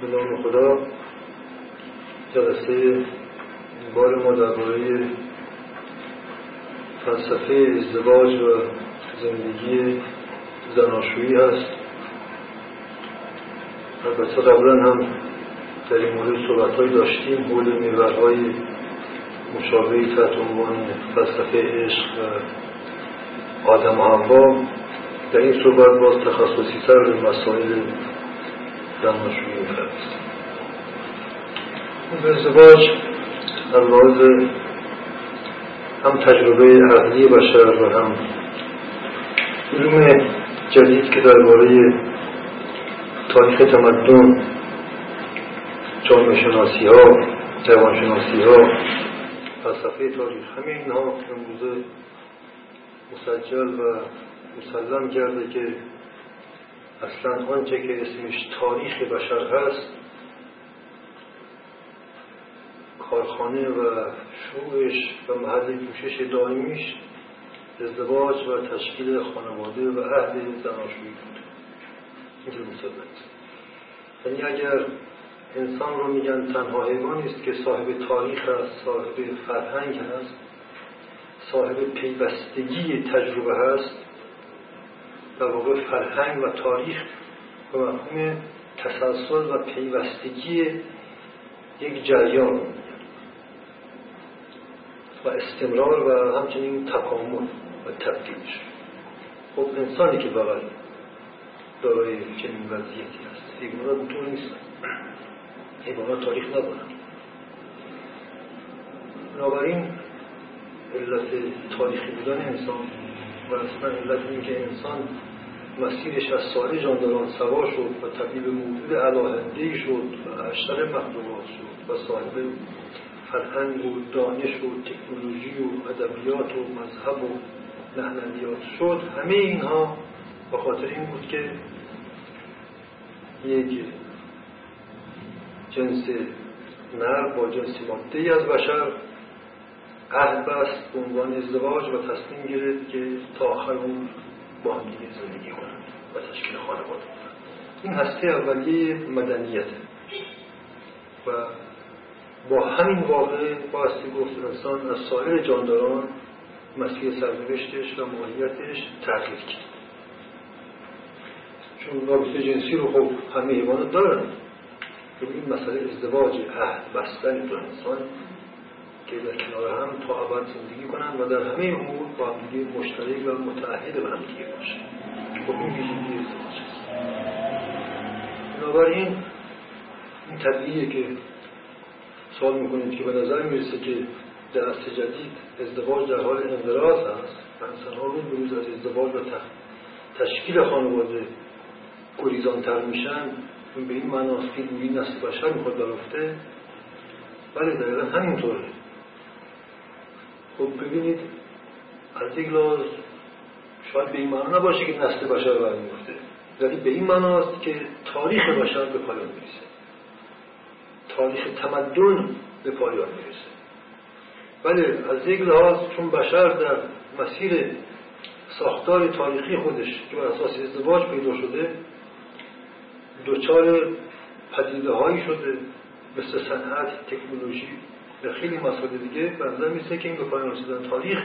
به نام خدا جلسه بار ما درباره فلسفه ازدواج و زندگی زناشویی هست. البته قبلا هم در این مورد صحبت داشتیم حول میورهای مشابهی تحت عنوان فلسفه عشق و آدم هوا در این صحبت باز تخصصی تر به مسائل زناشویی به ازدواج در لحاظ هم تجربه عقلی بشر و هم علوم جدید که درباره تاریخ تمدن جامعه شناسی ها جوان شناسی ها فلسفه تاریخ همه اینها امروزه مسجل و مسلم کرده که اصلا آنچه که اسمش تاریخ بشر هست کارخانه و شروعش و محل پوشش دائمیش ازدواج و تشکیل خانواده و عهد زناشویی بود. اینجور مسلم یعنی اگر انسان رو میگن تنها حیوانی است که صاحب تاریخ است صاحب فرهنگ هست صاحب پیوستگی تجربه هست در واقع فرهنگ و تاریخ به مفهوم تسلسل و پیوستگی یک جریان. و استمرار و همچنین تکامل و تبدیلش. خب انسانی که بغل دارای چنین وضعیتی هست حیوانات اونطور نیستن حیوانات تاریخ ندارن بنابراین علت تاریخی بودن انسان و اصلا علت این که انسان مسیرش از سال جانداران سوا شد و تبدیل موجود علاهنده شد و اشتر مخلوقات شد و صاحب فرهنگ و دانش و تکنولوژی و ادبیات و مذهب و نحنویات شد. همه اینها به خاطر این بود که یک جنس نر با جنس ماده از بشر عهد بست به عنوان ازدواج و تصمیم گرفت که تا آخر اون با هم زندگی کنند و تشکیل خانواده. کنند این هسته اولیه مدنیت و با همین واقع باستی گفت انسان از سایر جانداران مسیر سرنوشتش و ماهیتش تغییر کرد. چون رابطه جنسی رو خب همه حیوانات دارن که این مسئله ازدواج عهد بستن دو انسان که در کنار هم تا ابد زندگی کنن و در همه امور با هم دیگه مشترک و متعهد به هم دیگه باشه خب این ویژگی ازدواج است. بنابراین این طبیعیه که سوال می‌کنید که به نظر می‌رسه که در اصل جدید ازدواج در حال انقراض هست و انسان ها روز به روز از ازدواج و تشکیل خانواده گریزانتر میشن. به این معناست که گویی نسل بشر می‌خواد برافته. ولی دقیقا همینطوره. خب ببینید از یک لحاظ شاید به این معنا نباشه که نسل بشر برمیفته ولی به این معناست که تاریخ بشر به پایان می‌رسه. تاریخ تمدن به پایان می‌رسه. ولی از یک لحاظ چون بشر در مسیر ساختار تاریخی خودش که بر اساس ازدواج پیدا شده دچار پدیده هایی شده مثل صنعت تکنولوژی و خیلی مسائل دیگه. بنظر میسه که این به پایان رسیدن تاریخ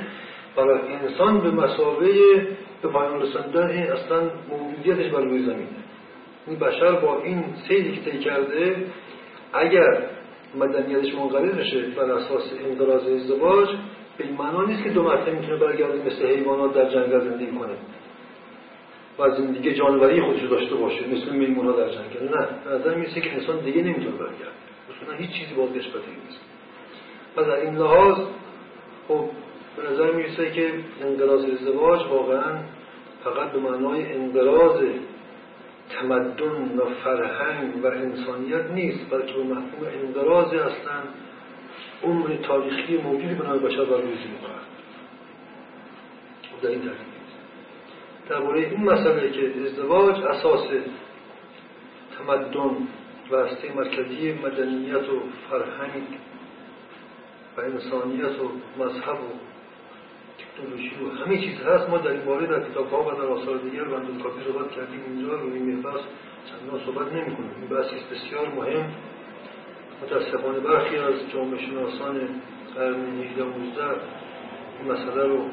برای انسان به مسابقه به پایان رساندن اصلا موجودیتش بر روی زمینه این بشر با این سیری که طی کرده اگر مدنیتش منقرض بشه بر اساس انقراض ازدواج به این معنا نیست که دو مرتبه می‌تونه برگرده مثل حیوانات در جنگل زندگی کنه. و زندگی جانوری خودش داشته باشه مثل میمون ها در جنگل نه به نظر میسه که انسان دیگه نمی‌تونه برگرده. اصلا هیچ چیزی بازگشت پذیر نیست. و در این لحاظ خب به نظر می‌رسه که انقراض ازدواج واقعا فقط به معنای انقراض تمدن و فرهنگ و انسانیت نیست بلکه به مفهوم انقراض اصلا عمر تاریخی موجودی بنای بشر بر روی می‌کنند در این درباره این مسئله که ازدواج اساس تمدن و هسته مرکزی مدنیت و فرهنگ و انسانیت و مذهب و تکنولوژی و همه چیز هست. ما در این باره در کتاب ها و در آثار دیگر و کافی صحبت کردیم اینجا. و این محبس چندان صحبت نمی کنیم. این بحثی بسیار مهم. متاسفانه برخی از جامعه شناسان قرن 19 این مسئله رو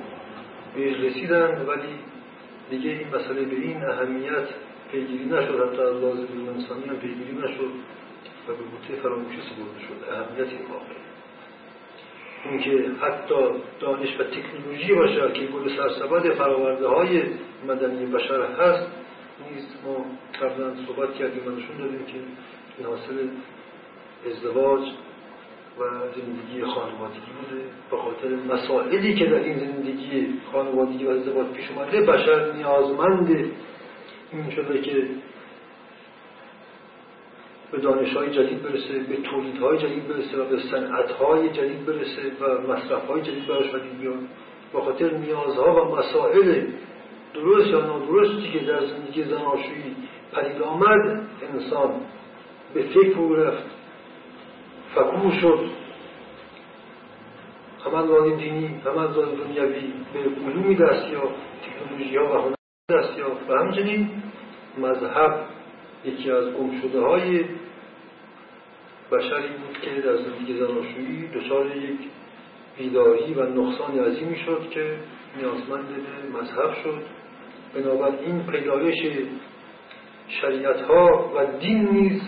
بهش رسیدن ولی دیگه این مسئله به این اهمیت پیگیری نشد. حتی از لازم انسانی هم پیگیری نشد و به بوته فراموشی سپرده شد. اهمیت این واقعه اینکه حتی دانش و تکنولوژی باشه که گل سرسبد فراورده های مدنی بشر هست نیست ما قبلا صحبت کردیم و نشون دادیم که این حاصل ازدواج و زندگی خانوادگی بوده. به خاطر مسائلی که در این زندگی خانوادگی و ازدواج پیش اومده بشر نیازمند این شده که به دانش های جدید برسه به تولید های جدید برسه و به صنعت های جدید برسه و مصرف های جدید براش پدید بیاد به خاطر نیازها و مسائل درست یا نادرستی که در زندگی زناشویی پدید آمد انسان به فکر فرو رفت فکور شد. هم از دینی هم از دنیوی به علومی دست یا تکنولوژی ها و هنر دست و همچنین مذهب. یکی از گمشده های بشری بود که در زندگی زناشویی دچار یک بیداری و نقصان عظیمی شد که نیازمند مذهب شد. بنابراین پیدایش شریعت ها و دین نیز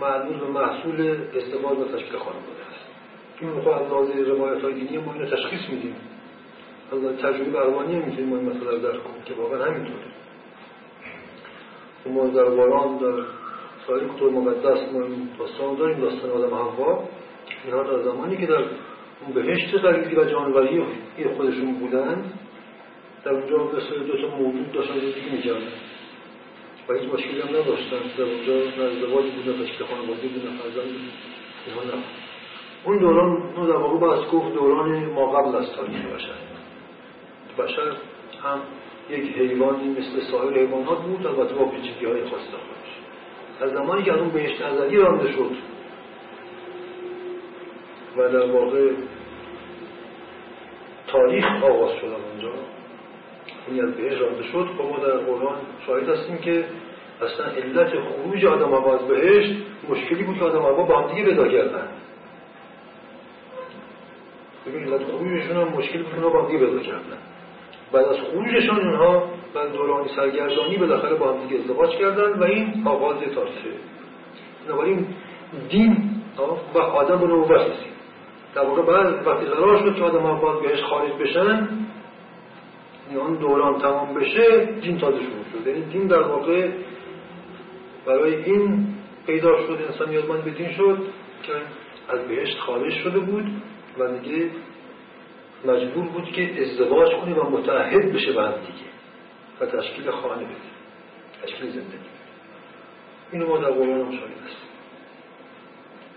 معلول و محصول ازدواج و تشکیل خانواده است. این رو از لحاظ روایت های دینی ما اینو تشخیص میدیم. از تجربه برمانی می‌تونیم ما این مسئله درک کنیم که واقعا همینطوره. ما در سایر کتب مقدس ما این داستان داریم داستان آدم حوا. اینها در زمانی که در اون بهشت غریبی و جانوری خودشون بودن در اونجا مثل دو تا موجود داشتن زندگی می‌کردن و هیچ مشکلی هم نداشتن. در اونجا نه ازدواج بود نه تشکیل خانواده بود نه فرزند اینها نه. اون دوران اون در واقع باید گفت دوران ما قبل از تاریخ بشر. بشر هم یک حیوانی مثل سایر حیوانات بود البته با پیچیدگی های خاص خودش از زمانی که از اون بهشت نظری رانده شد و در واقع تاریخ آغاز شد اونجا این از بهشت رانده شد خب ما در قرآن شاهد هستیم که اصلا علت خروج آدم از بهشت مشکلی بود که آدم با هم دیگه پیدا کردن. ببین علت خروجشون هم مشکلی بود که با هم دیگه پیدا کردن. بعد از خروجشان اینها در دوران سرگردانی بالاخره با هم دیگه ازدواج کردن و این آغاز تاریخه بنابراین دین و آدم نوبت رسید. در واقع بعد وقتی قرار شد که آدم ها بهش خارج بشن اون دوران تمام بشه دین تازه شروع شد. یعنی دین در واقع برای این پیدا شد انسان نیازمند به دین شد که از بهشت خارج شده بود و دیگه مجبور بود که ازدواج کنه و متعهد بشه به هم دیگه و تشکیل خانه بده تشکیل زندگی اینو ما در قرآن هم شاید هستیم.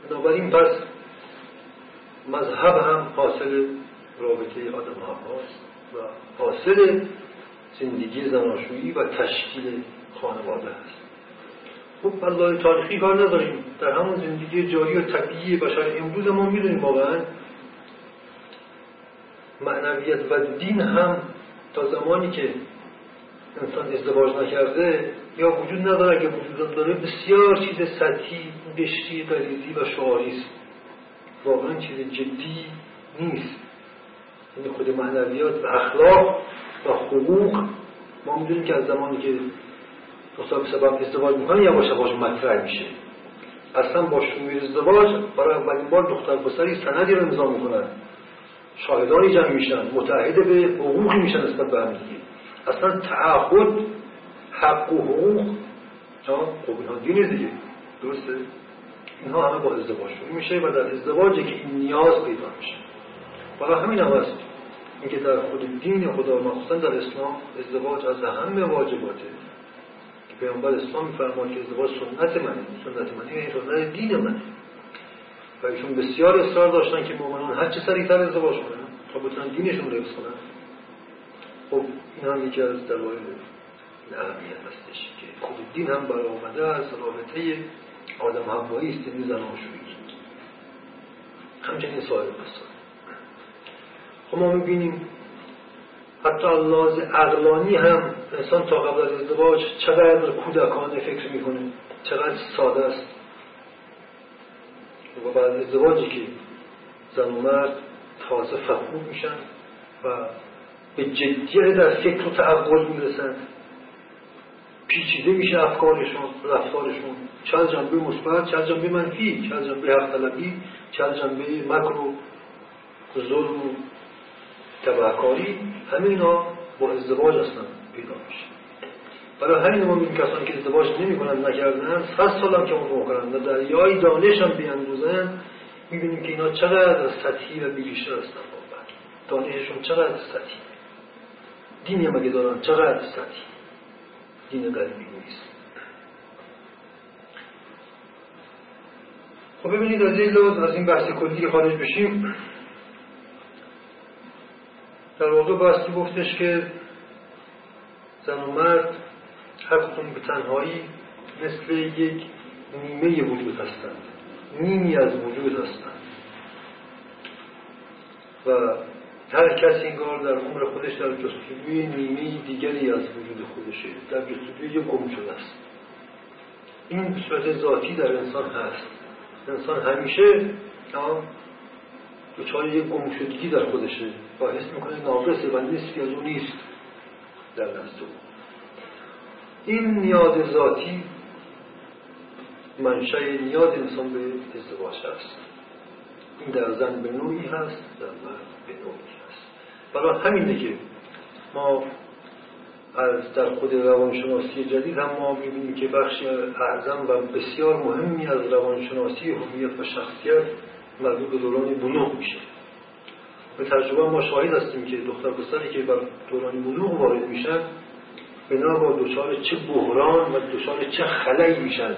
بنابراین پس مذهب هم حاصل رابطه آدم هاست و حاصل زندگی زناشویی و تشکیل خانواده است خب بر تاریخی کار نداریم. در همون زندگی جاری و طبیعی بشر امروز ما می‌دونیم واقعا معنویت و دین هم تا زمانی که انسان ازدواج نکرده یا وجود نداره که وجود داره بسیار چیز سطحی بشتی غریزی و شعاری است. واقعا چیز جدی نیست. این یعنی خود معنویات و اخلاق و حقوق ما می‌دونیم که از زمانی که دختر سبب ازدواج می‌کنه یواش یواش مطرح میشه. اصلا با شروع ازدواج برای اولین بار دختر پسری سندی رو امضا می‌کنن شاهدانی جمع میشن متعهد به حقوقی میشن نسبت به هم اصلا تعهد حق و حقوق خب اینها دین دیگه. درسته؟ اینها همه با ازدواج میشه و در ازدواجی که این نیاز پیدا میشه. برای همین هم هست. اینکه در خود دین خدا مخصوصا در اسلام ازدواج از همه واجباته. که پیامبر اسلام میفرماد که ازدواج سنت منه. سنت من این سنت دین منه. و ایشون بسیار اصرار داشتن که مؤمنان هر چه سریعتر ازدواج کنن. تا بتونن دینشون رو حفظ کنن. خب این هم یکی از دلایل اهمیت هستش که خود دین هم برآمده از رابطه آدم هوایی است این زن همچنین سایر بسار خب ما می‌بینیم حتی لحاظ عقلانی هم انسان تا قبل از ازدواج چقدر کودکانه فکر می‌کنه چقدر ساده است. و بعد ازدواجی که زن و مرد تازه فهمون میشن و به جدیت در فکر و تعقل می‌رسند پیچیده میشه افکارشون رفتارشون. از جنبه مثبت از جنبه منفی از جنبه حق طلبی از جنبه مکر و ظلم و تبهکاری همه اینا با ازدواج هستن پیدا میشه. برای همین ما می‌بینیم کسانی که ازدواج نمی‌کنن نکردن صد سال هم که اون رو کنن و دریای دانش هم بیاندوزن می‌بینیم که اینا چقدر سطحی و بیریشتر هستن. دانششون چقدر سطحی. دینی هم اگه دارن چقدر سطحی. دین غریبی نیست. خب ببینید از این از این بحث کلی خارج بشیم. در واقع باستی گفتش که زن و مرد هر به تنهایی مثل یک نیمه وجود هستند. نیمی از وجود هستند. و هر کسی انگار در عمر خودش در جستجوی نیمه دیگری از وجود خودشه. در جستجوی یک گم شده است. این صورت ذاتی در انسان هست. انسان همیشه دچار یک گم شدگی در خودشه. و حس می‌کنه ناقصه و نصفی از او نیست. در نزد این نیاز ذاتی منشأ نیاز انسان به ازدواج هست. این در زن به نوعی هست در مرد به نوعی هست. برای همینه که ما از در خود روانشناسی جدید هم ما می‌بینیم که بخشی اعظم و بسیار مهمی از روانشناسی هویت و شخصیت مربوط به دوران بلوغ میشه. به تجربه ما شاهد هستیم که دختر پسری که بر دوران بلوغ وارد میشن بنا با دچار چه بحران و دچار چه خلایی میشن.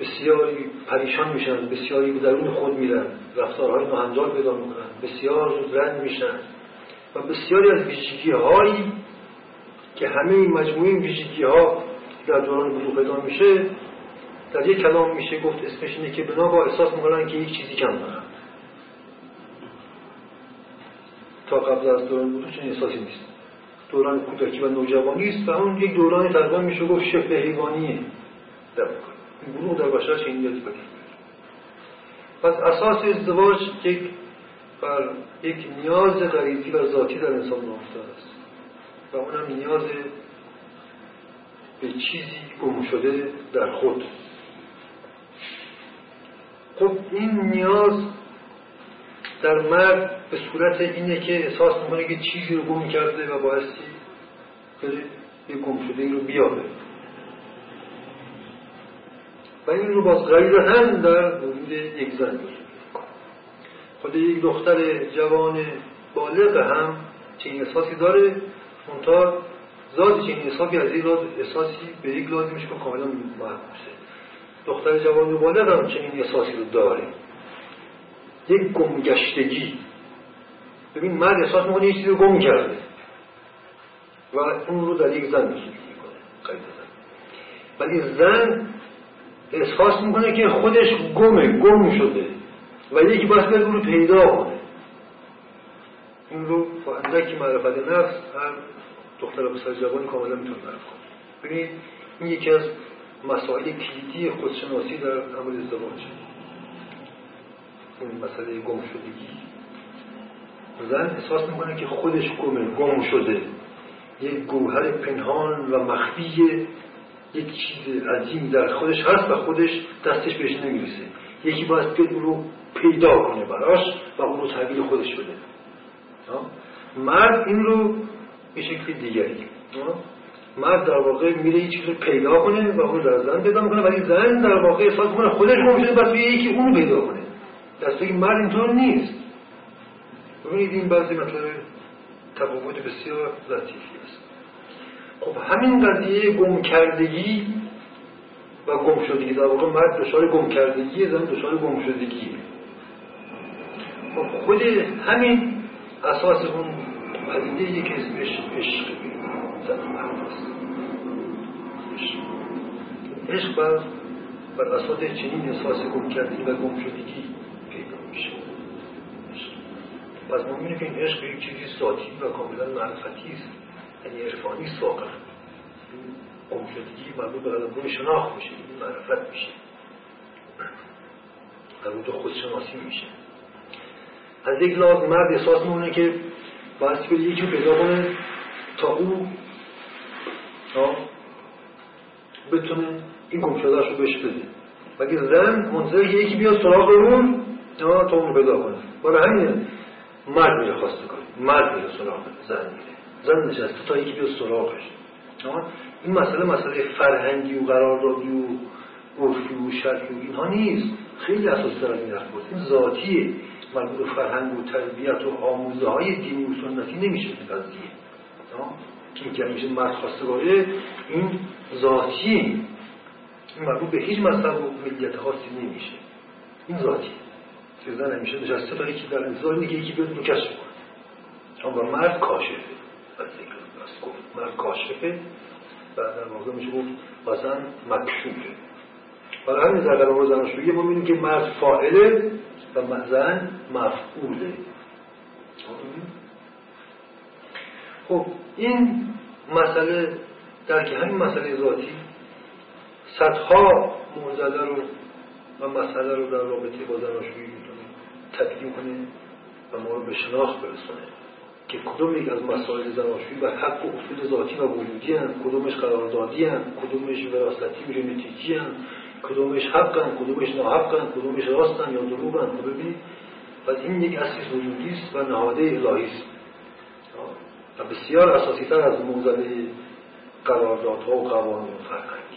بسیاری پریشان میشن بسیاری به درون خود میرن رفتارهای ناهنجار پیدا می‌کنن بسیار زود میشن و بسیاری از ویژگی هایی که همه این مجموعه ویژگی ها در دوران بلوغ پیدا میشه در یک کلام میشه گفت اسمش اینه که بنا با احساس می‌کنن که یک چیزی کم دارن. تا قبل از دوران بلوغ چنین احساسی نیست. دوران کودکی و نوجوانی است و اون یک دوران تقریبا میشه گفت شبه حیوانیه. در بلوغ در بشر چنین نیازی پس اساس ازدواج یک بر یک نیاز غریزی و ذاتی در انسان نهفته است. و اونم نیاز به چیزی گم شده در خود. خب این نیاز در مرد به صورت اینه که احساس می‌کنه که چیزی رو گم کرده و بایستی یه گم شده رو بیاره و این رو باز هم در وجود یک زن خود یک دختر جوان بالغ هم چنین احساسی داره منتها ذات چنین احساسی از این احساسی به یک لازم میشه که کاملا باشه دختر جوان بالغ هم چنین احساسی رو داره. یک گمگشتگی. ببین مرد احساس می‌کنه یه چیزی رو گم کرده. و اون رو در یک زن می‌کنه ولی زن احساس می‌کنه که خودش گمه گم شده. و یکی باید بره رو پیدا کنه. این رو با اندکی معرفت نفس هر دختر پسر جوانی کاملا می‌تونه معرف کنه. ببینید این یکی از مسائل کلیدی خودشناسی در عمل ازدواج. این مسئله گم شدگی زن احساس می‌کنه که خودش گمه گم شده. یک گوهر پنهان و مخفی یک چیز عظیم در خودش هست و خودش دستش بهش نمی‌رسه. یکی باید بیاد رو پیدا کنه براش و اون رو تحویل خودش بده. مرد این رو به شکل دیگری. مرد در واقع میره یه رو پیدا کنه و اون در زن پیدا کنه ولی زن در واقع احساس کنه خودش ممکنه بس یکی اون پیدا کنه. دسته که مرد اینطور نیست. ببینید این بعضی مطلب تفاوت بسیار لطیفی است. خب همین قضیه گم کردگی و گم شدگی در واقع مرد دچار گم کردگی زن دچار گم شدگی خب خود همین اساس اون پدیده که اسمش عشق زن مرد است. عشق بر بر اساس چنین احساس گم کردگی و گم شدگی میشه. پس ما که این عشق یک چیزی ذاتی و کاملا معرفتی است یعنی عرفانی است واقعا گمشدگی مربوط به قلمرو شناخت میشه این معرفت میشه. به خودشناسی میشه. از یک لحاظ مرد احساس میمونه که باید به یکی پیدا کنه تا او بتونه این گمشدهش رو بهش بده. ولی زن منتظر یکی بیاد سراغ اون تا اون پیدا کنه برای همین مرد میره خواسته کنه مرد میره سراغ زن میره زن نشسته تا یکی بیاد سراغش. این مسئله مسئله فرهنگی و قراردادی و عرفی و شرعی و اینها نیست. خیلی اساسی در این حرف این ذاتیه. مربوط به فرهنگ و تربیت و آموزه های دینی و سنتی نمیشه این قضیه. که اینکه میشه مرد خواستگاره این ذاتیه. این مربوط به هیچ مذهب و ملیت خاصی نمیشه. این ذاتی که زن همیشه نشسته تا یکی در انتظار که یکی بیاد نکش کنه. اما مرد کاشفه. مرد کاشفه. و در واقع میشه گفت مثلا مکشوفه. برای همین در قلم زناشویی ما می‌بینیم که مرد فاعله و زن مفعوله. خب این مسئله در که همین مسئله ذاتی صدها معضله رو و مسئله رو در رابطه با زناشویی تقدیم کنه و ما رو به شناخت برسونه. که کدوم یک از مسائل زناشویی و حق و اصول ذاتی و وجودی هم کدومش قراردادی هم کدومش وراستی و ژنتیکی هم کدومش حقن کدومش ناحقن کدومش راستن یا دروغن خب ببینید. و این یک اصلی وجودی است و نهاده الهی است. و بسیار اساسی تر از موزله قراردادها و قوانین و فرهنگ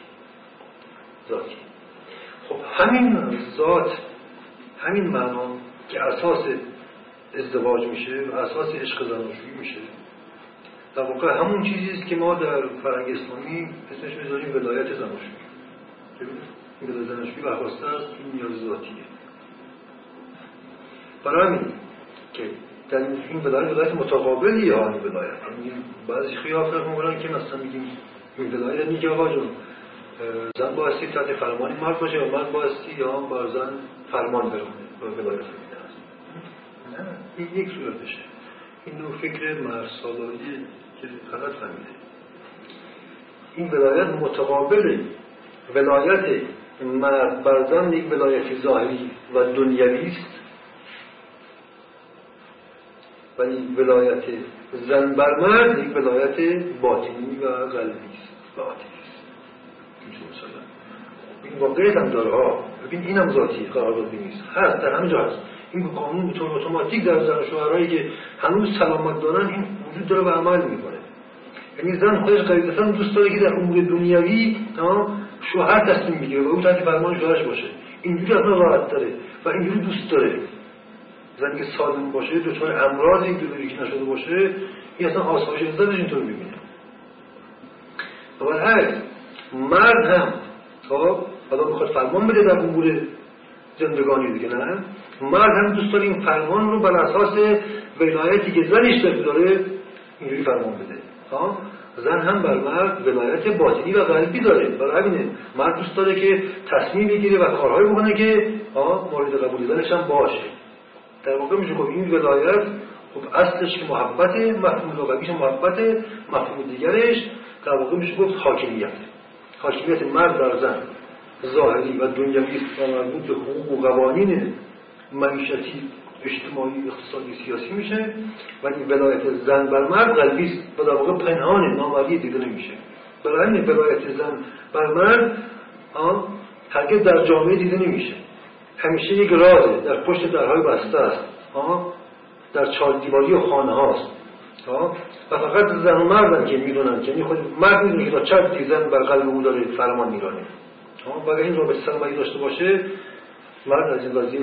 ذاتی. خب همین ذات همین معنا که اساس ازدواج میشه و اساس عشق زناشویی میشه. در واقع همون چیزی است که ما در فرهنگ اسلامی اسمش می‌ذاریم ولایت زناشویی. این ولایت زناشویی برخواسته است این نیاز ذاتیه. برای همین که در این ولایت ولایت متقابلی ها این ولایت بعضی خیال می‌کنن که مثلا میگیم این ولایت میگه آقا جون زن بایستی تحت فرمانی مرد باشه یا مرد بایستی یا بر زن فرمان برونه و ولایت. این یک صورتشه. این نوع فکر مرسالایی که غلط فهمیده این ولایت متقابل ولایت مرد بر یک ولایت ظاهری و دنیوی است. ولی ولایت زن بر مرد یک ولایت باطنی و قلبی است. باطنی است. این واقعیت هم داره ها. ببین اینم ذاتی قراردادی نیست هست در همه جا هست. این قانون به طور اتوماتیک در زن شوهرهایی که هنوز سلامت دارن این وجود داره و عمل می‌کنه. یعنی زن خودش قاعدتا دوست داره که در امور دنیوی شوهر تصمیم می‌گیره و او تحت فرمان شوهرش باشه. اینجوری اصلا راحت داره و اینجوری دوست داره. زن که سالم باشه دچار امراضی که نشده باشه این اصلا آسایش عزتش اینطور می‌بینه. و برعکس مرد هم خب حالا می‌خواد فرمان بده در امور زندگانی دیگه نه؟ مرد هم دوست داره این فرمان رو بر اساس ولایتی که زنش داره اینجوری فرمان بده. ها زن هم بر مرد ولایت باطنی و قلبی داره. برای همینه مرد دوست داره که تصمیم بگیره و کارهایی بکنه که مورد قبول زنش هم باشه. در واقع میشه خب این ولایت خب اصلش که محبت مفهوم لغویش محبت مفهوم دیگرش در واقع میشه گفت حاکمیت. حاکمیت مرد در زن. ظاهری و دنیوی مربوط به حقوق و قوانین معیشتی اجتماعی اقتصادی سیاسی میشه و این ولایت زن بر مرد قلبی است و در واقع پنهان نامردی دیده نمیشه. برای همین ولایت زن بر مرد هرگز در جامعه دیده نمیشه. همیشه یک رازه در پشت درهای بسته است. در چهار دیواری خانه هاست. و فقط زن و مردن که می‌دونن که یعنی خود مرد می‌دونه که تا چند زن بر قلب او داره فرمان میرانه اگر این رابطه سلامتی داشته باشه مرد از این قضیه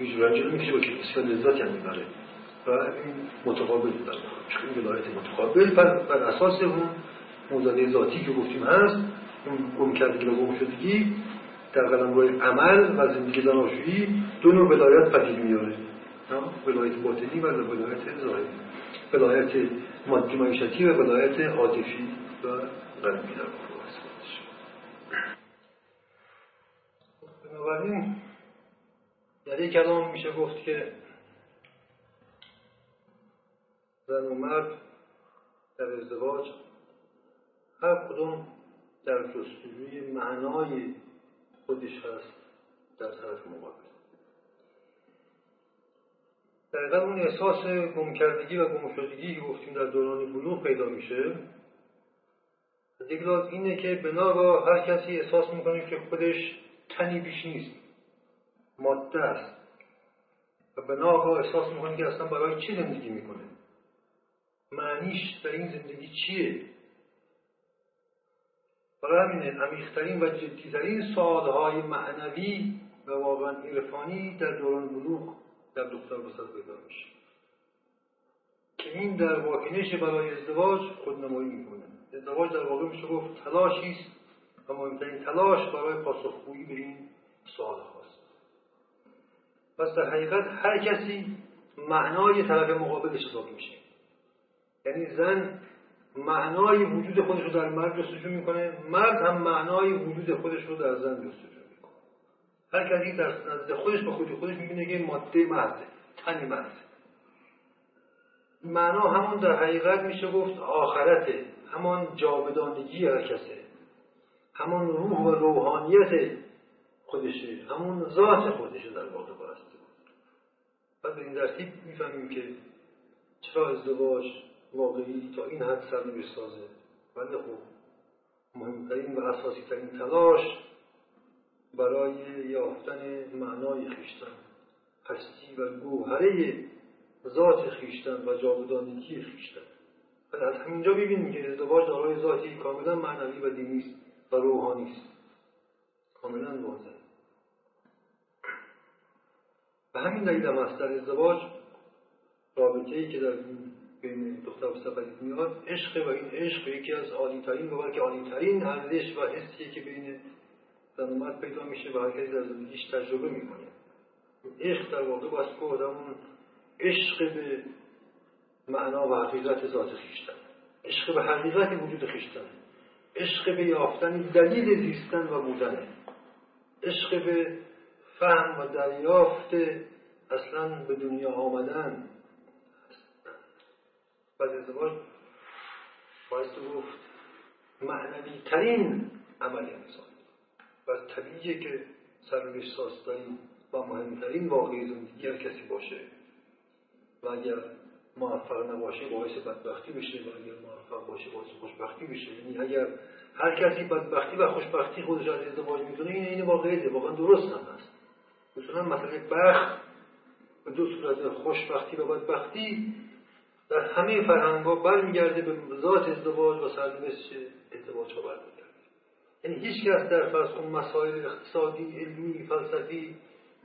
هیچ رنجی نمی‌کشه با که بسیار لذت هم می‌بره و این متقابل در این ولایت متقابل بر, بر اساس اون موزده ذاتی که گفتیم هست اون گم کردگی و گم شدگی در قلم روی عمل و زندگی زناشویی دو نوع ولایت پدید میاره. ولایت باطنی و ولایت ظاهری. ولایت مادی معیشتی و ولایت عاطفی و قلبی در بنابراین در یک کلام میشه گفت که زن و مرد در ازدواج هر کدوم در جستجوی معنای خودش هست در طرف مقابل. در اون احساس گمکردگی و گمشدگی که گفتیم در دوران بلوغ پیدا میشه یک اینه که به هر کسی احساس می‌کنه که خودش تنی بیش نیست. ماده است. و به احساس می‌کنه که اصلا برای چی زندگی می‌کنه؟ معنیش در این زندگی چیه؟ برای همینه عمیقترین و جدیترین سوالهای معنوی و واقعا عرفانی در دوران بلوغ در دختر بسد پیدا میشه. که این در واکنش برای ازدواج خودنمایی می‌کنه. ازدواج در واقع میشه گفت تلاشی است و مهمترین تلاش برای پاسخگویی به این سوال هاست پس در حقیقت هر کسی معنای طرف مقابلش حساب میشه. یعنی زن معنای وجود خودش رو در مرد جستجو می‌کنه مرد هم معنای وجود خودش رو در زن جستجو می‌کنه. هر کسی در نزد خودش به خودی خودش می‌بینه که ماده مرده تنی مرده معنا همون در حقیقت میشه گفت آخرته همان جاودانگی هر کسه. همان روح و روحانیت خودشه. همون ذات خودشه در واقع باسته بعد به این می‌فهمیم که چرا ازدواج واقعی تا این حد سر سازه. ولی خب مهمترین و اساسی ترین تلاش برای یافتن معنای خیشتن هستی و گوهره ذات خیشتن و جاودانگی خیشتن. و از همینجا ببینیم که ازدواج دارای ذاتی کاملا معنوی و دینی است. و روحانی است کاملا واضح به همین دلیل هم است در ازدواج رابطه ای که در بین دختر و پسر میاد عشق و این عشق یکی از عالیترین و بلکه عالیترین ارزش و حسیه که بین زن و مرد پیدا میشه و هر کسی در زندگیش تجربه می‌کنه. عشق در واقع باید که آدم عشق به معنا و حقیقت ذات خیشتن. عشق به حقیقت وجود خیشتن. عشق به یافتن دلیل زیستن و بودنه عشق به فهم و دریافت اصلا به دنیا آمدن. بعد ازدواج بایست گفت معنوی ترین عمل انسان. و طبیعیه که سرنوشت ساستایی و مهمترین واقعی زندگی هر کسی باشه. و اگر موفق نباشه باعث بدبختی بشه. و اگر موفق باشه باعث خوشبختی بشه. یعنی اگر هر کسی بدبختی و خوشبختی خودش از ازدواج می‌تونه این این واقعیه واقعا درست هم هست. مثلا مسئله بخت به دو صورت خوشبختی و بدبختی. در همه فرهنگ ها برمیگرده به ذات ازدواج و سرنوشت ازدواج ها برمیگرده. یعنی هیچ کس در فرض مسائل اقتصادی علمی فلسفی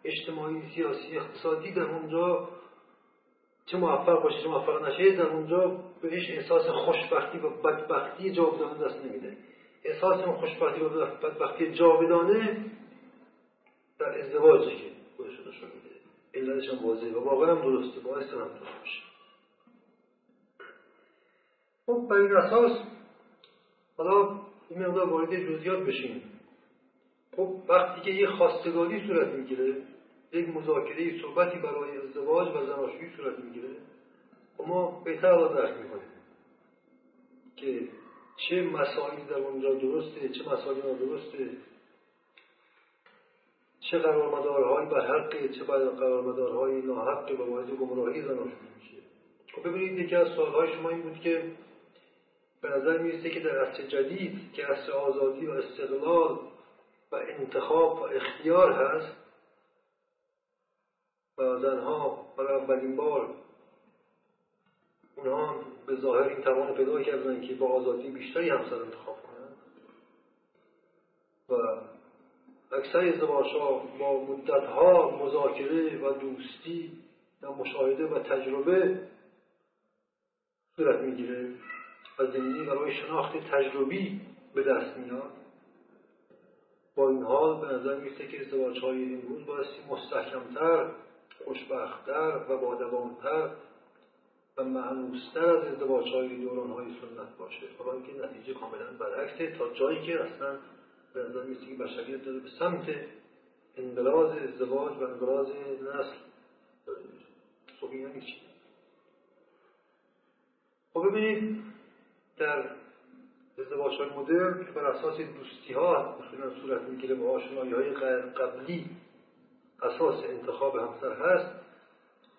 اجتماعی سیاسی اقتصادی در اونجا چه موفق باشه چه موفق نشه در اونجا بهش احساس خوشبختی و بدبختی جاودانه دست نمیده. احساس خوشبختی و بدبختی جاودانه در ازدواجه که خودش نشون میده. علتش هم واضحه و واقعا هم درسته. باعث هم درست باشه خب بر این اساس حالا این مقدار وارد جزئیات بشیم. خب وقتی که یه خواستگاری صورت می‌گیره یک مذاکره صحبتی برای ازدواج و زناشویی صورت می‌گیره؟ و خب ما بهتر را درک می‌کنیم که چه مسائلی در اونجا درسته چه مسائلی نادرسته چه قرارمدارهایی بر حقه چه قرارمدارهایی ناحقه و باعث گمراهی زناشویی میشه. خب ببینید یکی از سوالهای شما این بود که به نظر می‌رسه که در عصر جدید که عصر آزادی و استقلال و انتخاب و اختیار هست زنها برای اولین بار اونها به ظاهر این توان پیدا کردن که با آزادی بیشتری همسر انتخاب کنند. و اکثر ازدواج با مدت ها مذاکره و دوستی و مشاهده و تجربه صورت می‌گیره و زندگی برای شناخت تجربی به دست میاد. با این حال به نظر میسته که ازدواج های امروز بایستی مستحکمتر خوشبختتر و بادوامتر و معنوستر از ازدواج های دوران های سنت باشه. حالا اینکه نتیجه کاملا برعکسه تا جایی که اصلا به نظر میسته که بشریت داره به سمت انقراض ازدواج و انقراض نسل داره میره. خب این یعنی چی؟ خب ببینید در ازدواج های مدرن که بر اساس دوستی ها صورت می‌گیره و آشنایی های قبلی اساس انتخاب همسر هست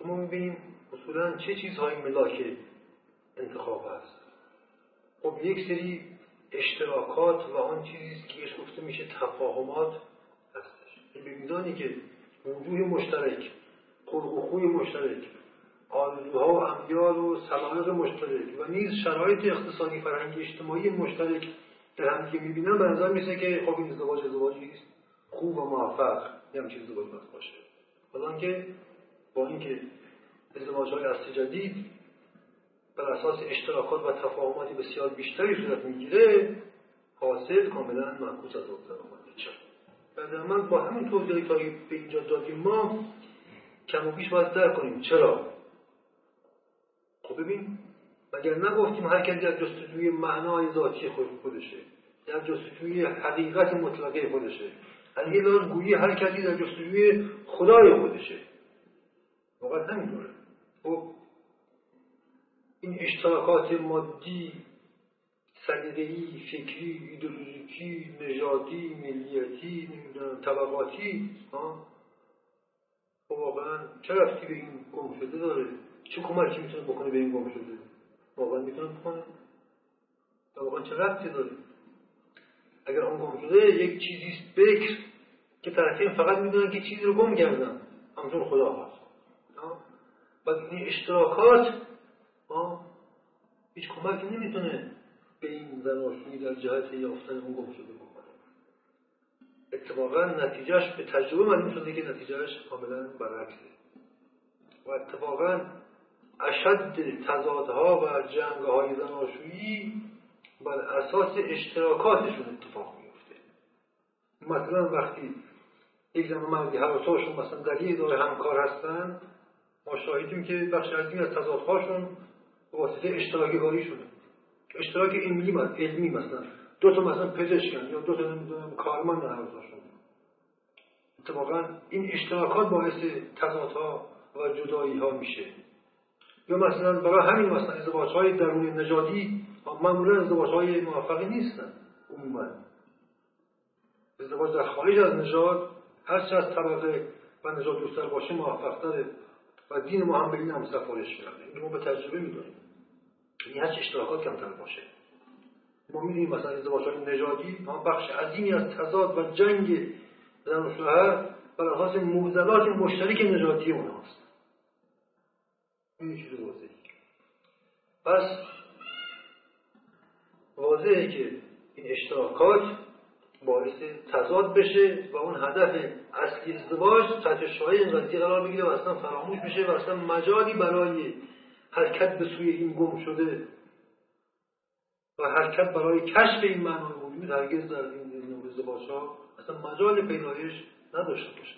ما می‌بینیم اصولا چه چیزهایی ملاک انتخاب هست. خب یک سری اشتراکات و آن چیزی که بهش گفته میشه تفاهمات هستش. به میزانی که وجوه مشترک خلق مشترک آرزوها و امیال و سلامت مشترک و نیز شرایط اقتصادی فرهنگی اجتماعی مشترک در هم که می‌بینن به نظر میسه که خب این ازدواج ازدواجی است. خوب و موفق. یه همچین ازدواج باشه. حالا که با اینکه ازدواج های اصل جدید بر اساس اشتراکات و تفاهماتی بسیار بیشتری صورت می‌گیره حاصل کاملا معکوس از آن چرا من با همین توضیحی تا به اینجا دادیم ما کم و بیش باید در کنیم. چرا؟ خب ببین مگر نگفتیم هر کسی از جستجوی معنای ذاتی خود خودشه؟ در جستجوی حقیقت مطلقه خودشه؟ از یه گویی هر کسی در جستجوی خدای خودشه. واقعا همینطوره خب این اشتراکات مادی سلیقه‌ای فکری ایدولوژیکی نژادی ملیتی نمی‌دونم طبقاتی خب واقعا چه رفتی به این گم شده داره؟ چه کمکی می‌تونه بکنه به این گم شده واقعا می‌تونه بکنه. واقعا چه رفتی داره؟ اگر اون گم شده یک چیزی بکر که طرفین فقط می‌دونن که چیزی رو گم کردن. همچون خدا هست و این اشتراکات هیچ کمکی نمی‌تونه به این زناشویی در جهت یافتن اون گم شده بکنه. اتفاقا نتیجهش به تجربه معلوم شده که نتیجهش کاملا برعکسه. و اتفاقا اشد تضادها و جنگهای زناشویی بر اساس اشتراکاتشون اتفاق میفته مثلا وقتی یک زن مردی هر دوتاشون مثلا در یه دور همکار هستن. ما شاهدیم که بخش عظیمی از تضادهاشون به واسطه اشتراکی کاریشونه اشتراک علمی علمی مثلا. دو تا مثلا پزشکن یا دو تا نمی‌دونم کارمند هر دوتاشون اتفاقا این اشتراکات باعث تضادها و جدایی ها میشه. یا مثلا برای همین مثلا ازدواج های درون نژادی معمولا ازدواج های موفقی نیستن عموما. ازدواج در خارج از نژاد هر چه از طبقه و نژاد دوستر باشه موفقتره. و دین ما هم به این هم سفارش کرده این ما به تجربه می‌دونیم این هر اشتراکات کمتر باشه. ما می‌دونیم مثلا ازدواج های نژادی بخش عظیمی از تضاد و جنگ زن و شوهر بر اساس موزلات مشترک نژادی اونهاست این چیز واضحی پس واضحه که این اشتراکات باعث تضاد بشه و اون هدف اصلی ازدواج تحت شعای این قرار بگیره و اصلا فراموش بشه و اصلا مجالی برای حرکت به سوی این گم شده و حرکت برای کشف این معنای وجود هرگز در این نوع ازدواج ها اصلا مجال پیدایش نداشته باشه.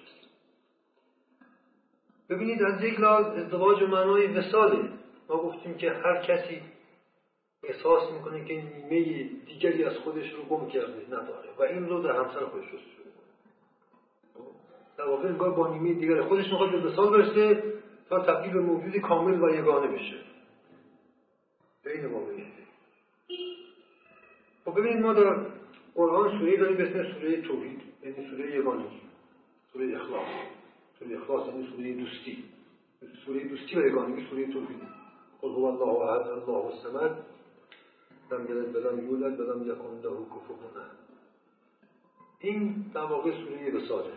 ببینید از یک لحاظ ازدواج معنای وساله. ما گفتیم که هر کسی احساس می‌کنه که نیمه دیگری از خودش رو گم کرده نداره. و این رو در همسر خودش رو در واقع انگار با نیمه دیگر خودش می‌خواد به وسال برسه تا تبدیل به موجودی کامل و یگانه بشه. به این واقعیه خب ببینید ما در قرآن سوره داریم به اسم سوره توحید یعنی سوره یگانگی سوره اخلاص. سوره اخلاص یعنی سوره دوستی. سوره دوستی و یگانگی سوره توحید. قل هو الله احد الله الصمد. لم یلد ولم یولد ولم یکن له کفوا این در واقع سوره وساله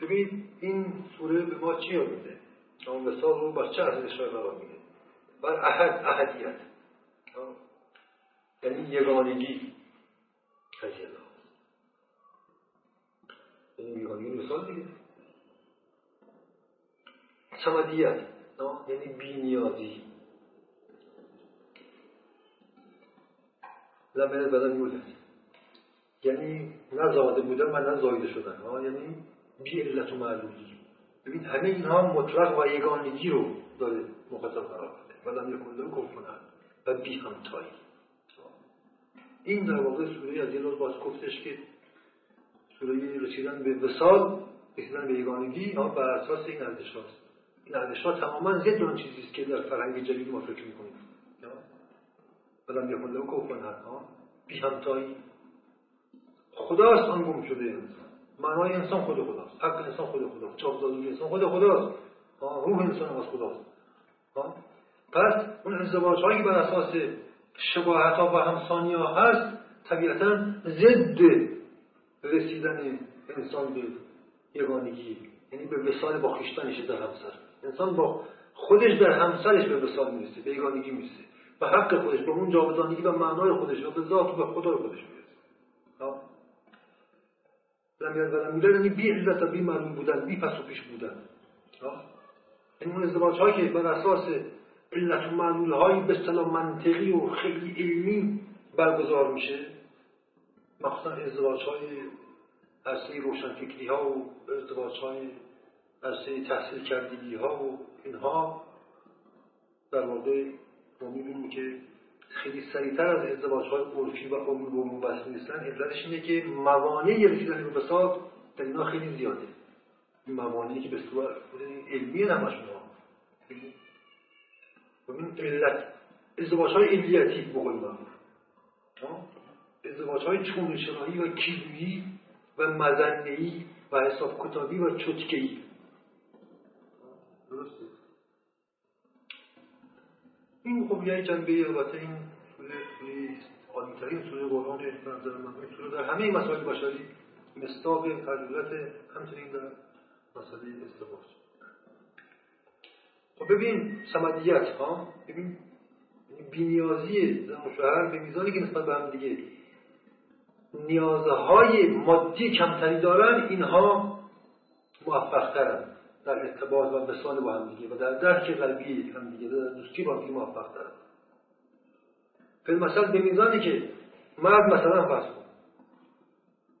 ببین این سوره به ما چی میده اون وسال رو بر چه ارزش قرار میده؟ بر احد احدیت. یعنی یگانگی. قضیه یعنی یگانگی مثال دیگه. سمدیت. یعنی بینیازی. لم بدن یولد یعنی نه زاده بودن و نه زایده شدن. ها یعنی بی علت و معلولی. ببین همه اینها مطلق و یگانگی رو داره مخاطب قرار بده و لم یکن له و بی همتایی این در واقع سوره از یه روز باز گفتش که سوره رسیدن به وسال رسیدن به یگانگی ها بر اساس این ارزش هاست این ارزش ها تماما ضد آن چیزی است که در فرهنگ جدید ما فکر می‌کنیم. ولم یکن له کفوا بی همتایی خداست آن گم شده انسان. معنای انسان خود خداست. حق انسان خود خداست. چاپزادگی انسان خود خداست. روح انسان از خداست. پس اون ازدواج هایی بر اساس شباهت ها و همسانی ها هست طبیعتا ضد رسیدن انسان به یگانگی. یعنی به وسال با خیشتنش در همسر. انسان با خودش در همسرش به وسال می‌رسه به یگانگی می‌رسه. و حق خودش به اون جاودانگی و معنای خودش و به ذات و به خدا خودش می‌رسه. لم یلد میلاد یعنی بی علت و بی معلوم بودن بی پس و پیش بودن. این اون ازدواج هایی که بر اساس علت و معلول هایی به اصطلاح منطقی و خیلی علمی برگزار میشه مخصوصا ازدواج های عرصه روشنفکری ها و ازدواج های عرصه تحصیل کردگی ها و اینها در واقع ما می‌بینیم که خیلی سریعتر از ازدواج های عرفی و عمومی و عموم بحث نیستن علتش اینه که موانع رسیدن به فساد در اینا خیلی زیاده. این موانعی که به صورت علمی نماشون ها این علت ازدواج های علیتی بقول معروف ازدواج های چونشنایی و کیلویی و مزنهی و حساب کتابی و چتکهی درسته این خب یه جنبه البته این سوره عالیترین سوره قرآن نظر من. این سوره در همه مسائل بشری مستاق فضیلت همچنین در مسئله ازدواج خب ببین سمدیت ها؟ ببین بینیازی زن و شوهر به میزانی که نسبت به هم دیگه نیازهای مادی کمتری دارن اینها موفق ترن در ارتباط و وصال با هم دیگه و در درک قلبی هم دیگه در دوستی با هم موفق ترن مثلا به میزانی که مرد مثلا فرض کن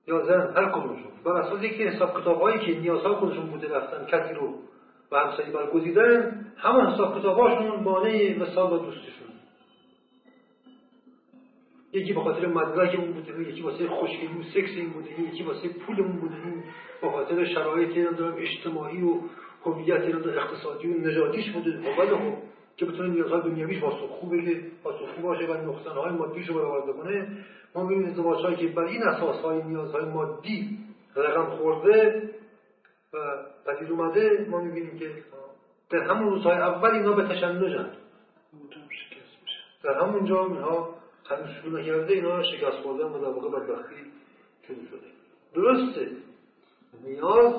یا زن هر کدومشون بر اساس یک حساب کتابهایی که نیازها خودشون بوده رفتن کسی رو و همسایه برگزیدن همون حساب کتابهاشون مانع مثال و دوستشون. یکی به خاطر مدرک اون بوده یکی واسه خوشگلی و سکس این بوده یکی واسه پول اون بوده به خاطر شرایط اجتماعی و هویت اقتصادی و نژادیش بوده. اول خب که بتونه نیازهای دنیویش خوب بگه خوب باشه و نقصانهای مادیش رو برآورده کنه ما می‌بینیم ازدواجهایی که بر این اساس های نیازهای مادی رقم خورده و پدید اومده ما می‌بینیم که در همون روزهای اول اینا به تشنجن در همونجا اینها شروع نکرده اینا شکست خوردن و در واقع بدبختی شروع شده درسته نیاز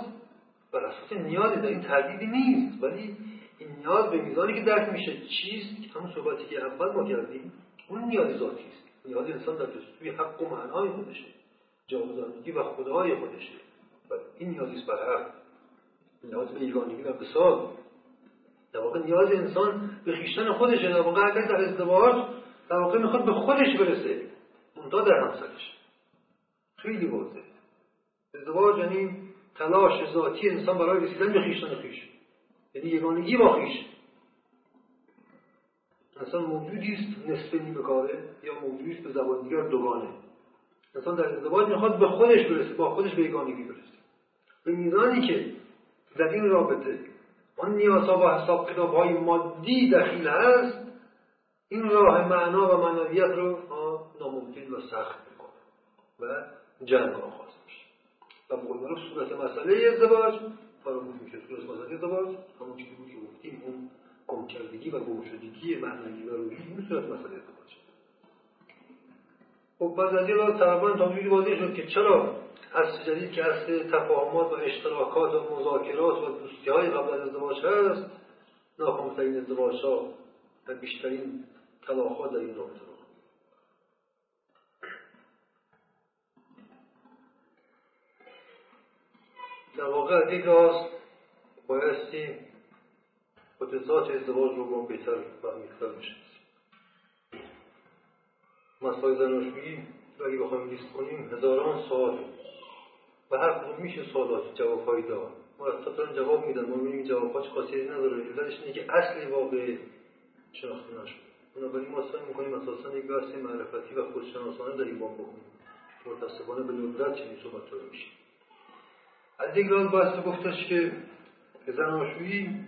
بر اساس نیازی در این تردیدی نیست ولی این نیاز به میزانی که درک میشه چیست همون صحبتی که اول ما کردیم اون نیاز ذاتی است نیاز انسان در جستجوی حق و معنای خودشه جاودانگی و خدای خودشه و این نیازی است حق نیاز به یگانگی و بساد در واقع نیاز انسان به خیشتن خودشه در واقع در ازدواج در واقع می‌خواد به خودش برسه. منتها در همسرش خیلی واضحه. ازدواج یعنی تلاش ذاتی انسان برای رسیدن به خیشتن خیش. یعنی یگانگی با خیش. انسان موجودی است نصف نیمه کاره یا موجودی است به زبان دیگر دوگانه. انسان در ازدواج می‌خواد به خودش برسه با خودش به یگانگی برسه. به میزانی که در این رابطه آن نیازها و حساب کتاب های مادی دخیل هست این راه معنا و معنویت رو ناممکن و سخت می‌کنه و جنگ آغاز میشه. و به صورت مسئله ازدواج فراموش میشه صورت مسئله ازدواج همون چیزی بود که گفتیم اون گمکردگی و گمشدگی معنوی و روحی این صورت مسئله ازدواج. خب بعد از این لحاظ تقریبا تا واضح شد که چرا اصل جدید که اصل تفاهمات و اشتراکات و مذاکرات و دوستی های قبل از ازدواج هست ناکامترین ازدواج ها و بیشترین تلاخا در این رابطه رو در واقع از یک راز بایستی ذات ازدواج رو با بهتر و عمیقتر بشناسیم مسائل زناشویی رو اگه بخوایم لیست کنیم هزاران سوال. و هر کدوم میشه سوالات جوابهایی داد. مرتبا جواب میدن ما می‌بینیم جوابها چه خاصیتی نداره. علتش اینه که اصل واقع شناخته نشد بنابراین ما سعی می‌کنیم اساسا یک بحث معرفتی و خودشناسانه در ایمان بکنیم. متاسفانه به ندرت چنین صحبت رو میشه. از یک راز بحث گفتش که زناشویی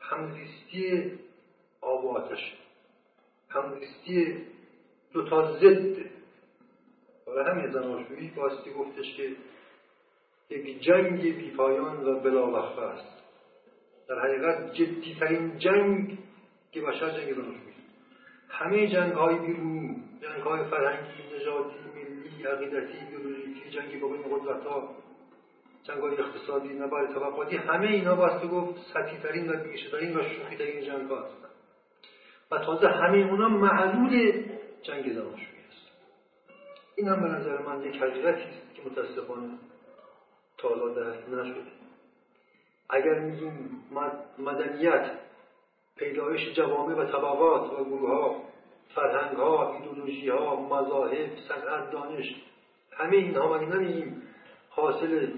همزیستی آب و آتش. همزیستی دو تا ضده برای همین زناشویی باستی گفتش که یک جنگ بیپایان و بلاوقفه است. در حقیقت جدیترین جنگ که بشر جنگ زناشویی همه جنگ های بیرونی جنگ های فرهنگی نژادی ملی عقیدتی بیولوژیکی جنگی با بین قدرت ها جنگ های اقتصادی نبرد طبقاتی همه اینا باسته گفت سطحی ترین و بیشترین و شوخی ترین جنگ ها هستن. و تازه همه اونا معلول جنگ زناشویی است این هم به نظر من یک حقیقتی است که متاسفانه تا حالا درست نشده. اگر میگیم مدنیت پیدایش جوامع و طبقات و گروه ها فرهنگ ها ایدولوژی ها مذاهب صنعت دانش همه اینها ما نمیگیم حاصل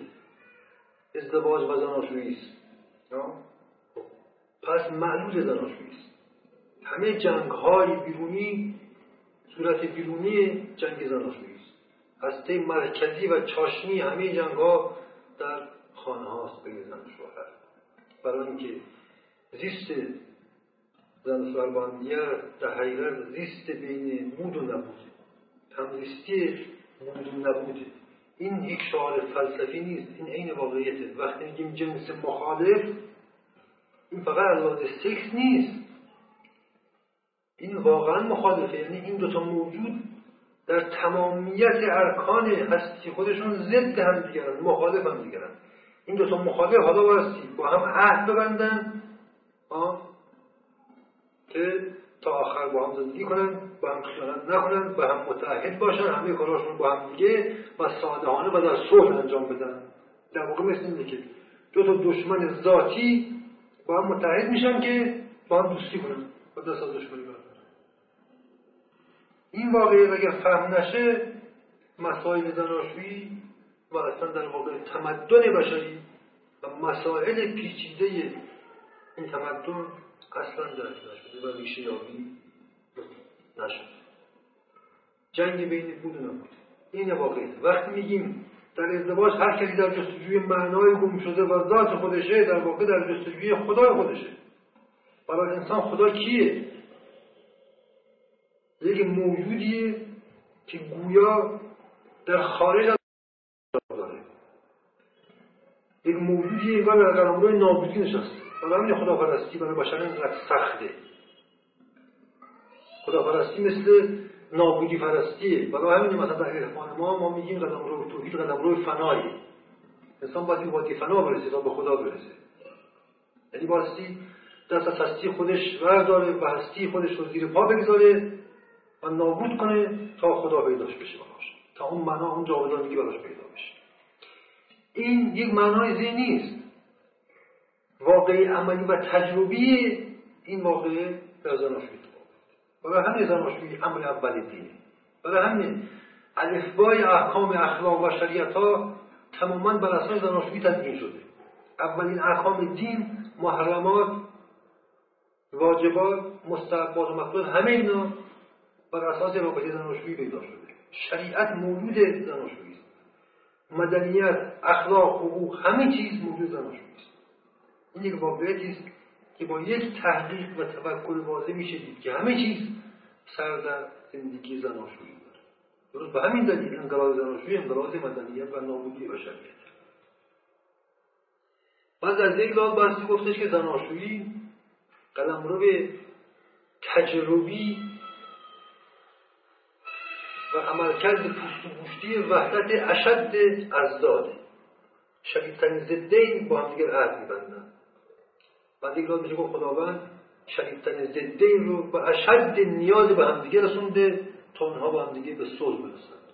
ازدواج و زناشویی است. پس معلول زناشویی است. همه جنگ های بیرونی صورت بیرونی جنگ زناشویی است. هسته مرکزی و چاشنی همه جنگ ها در خانه هاست بین زن شوهر. برای اینکه زیست زن شوهر در حقیقت زیست بین مود و نبود. همزیستی مود و نبوده این یک شعار فلسفی نیست این عین واقعیته. وقتی میگیم جنس مخالف این فقط از سکس نیست. این واقعا مخالفه. یعنی این دوتا موجود در تمامیت ارکان هستی خودشون ضد هم دیگرن مخالف هم دیگرن این دو تا مخالف حالا بایستی با هم عهد ببندن. که تا آخر با هم زندگی کنن با هم خیانت نکنن با هم متعهد باشن همه کاراشون با هم دیگه و سادهانه و در صلح انجام بدن. در واقع مثل اینه که دو تا دشمن ذاتی با هم متحد میشن که با هم دوستی کنن و دست از دشمنی این واقعه اگر فهم نشه مسائل زناشویی و اصلا در واقع تمدن بشری و مسائل پیچیده این تمدن اصلا درک نشده و ریشه یابی نشد جنگ بین بود نبود. این واقعیت. وقتی میگیم در ازدواج هر کسی در جستجوی معنای گم شده و ذات خودشه در واقع در جستجوی خدای خودشه. برای انسان خدا کیه؟ یک موجودیه که گویا در خارج از داره. یک موجودیه انگار در قلمرو نابودی نشسته. برای همین خداپرستی برای بشر اینقدر سخته. خداپرستی مثل نابودی پرستیه برای همین مثلا در عرفان ما ما میگیم قلمرو توحید قلمرو فنایه انسان باید وادی فنا برسه تا به خدا برسه. یعنی باستی دست از هستی خودش ورداره و هستی خودش رو زیر پا بگذاره و نابود کنه تا خدا پیداش بشه براش. تا اون معنا اون جاودانگی براش پیدا بشه. این یک معنای ذهنی است. واقعی عملی و تجربی این واقعه در زناشویی برای همین زناشویی امر اول دینه. برای همین الفبای احکام اخلاق و شریعت ها تماما بر اساس زناشویی تدوین شده. اولین احکام دین محرمات واجبات مستحبات و مخلوط همه اینا بر اساس رابطه زناشویی پیدا شده. شریعت موجود زناشویی است. مدنیت اخلاق حقوق همه چیز موجود زناشویی است. این یک واقعیتی است که با یک تحقیق و تفکر واضح میشه دید که همه چیز سر در زندگی زناشویی داره. درست به همین دلیل انقراض زناشویی انقراض مدنیت و نابودی بشریت بعد از یک لحاظ بحثی گفتش که زناشویی قلمرو تجربی و عملکرد پوست و گوشتی وحدت اشد ازداده شدیدترین زدین با هم دیگر عهد میبندن. بعد یک میشه گفت خداوند شدیدترین زدین رو به اشد نیاز به همدیگه رسونده تا اونها با همدیگه به صلح برسند.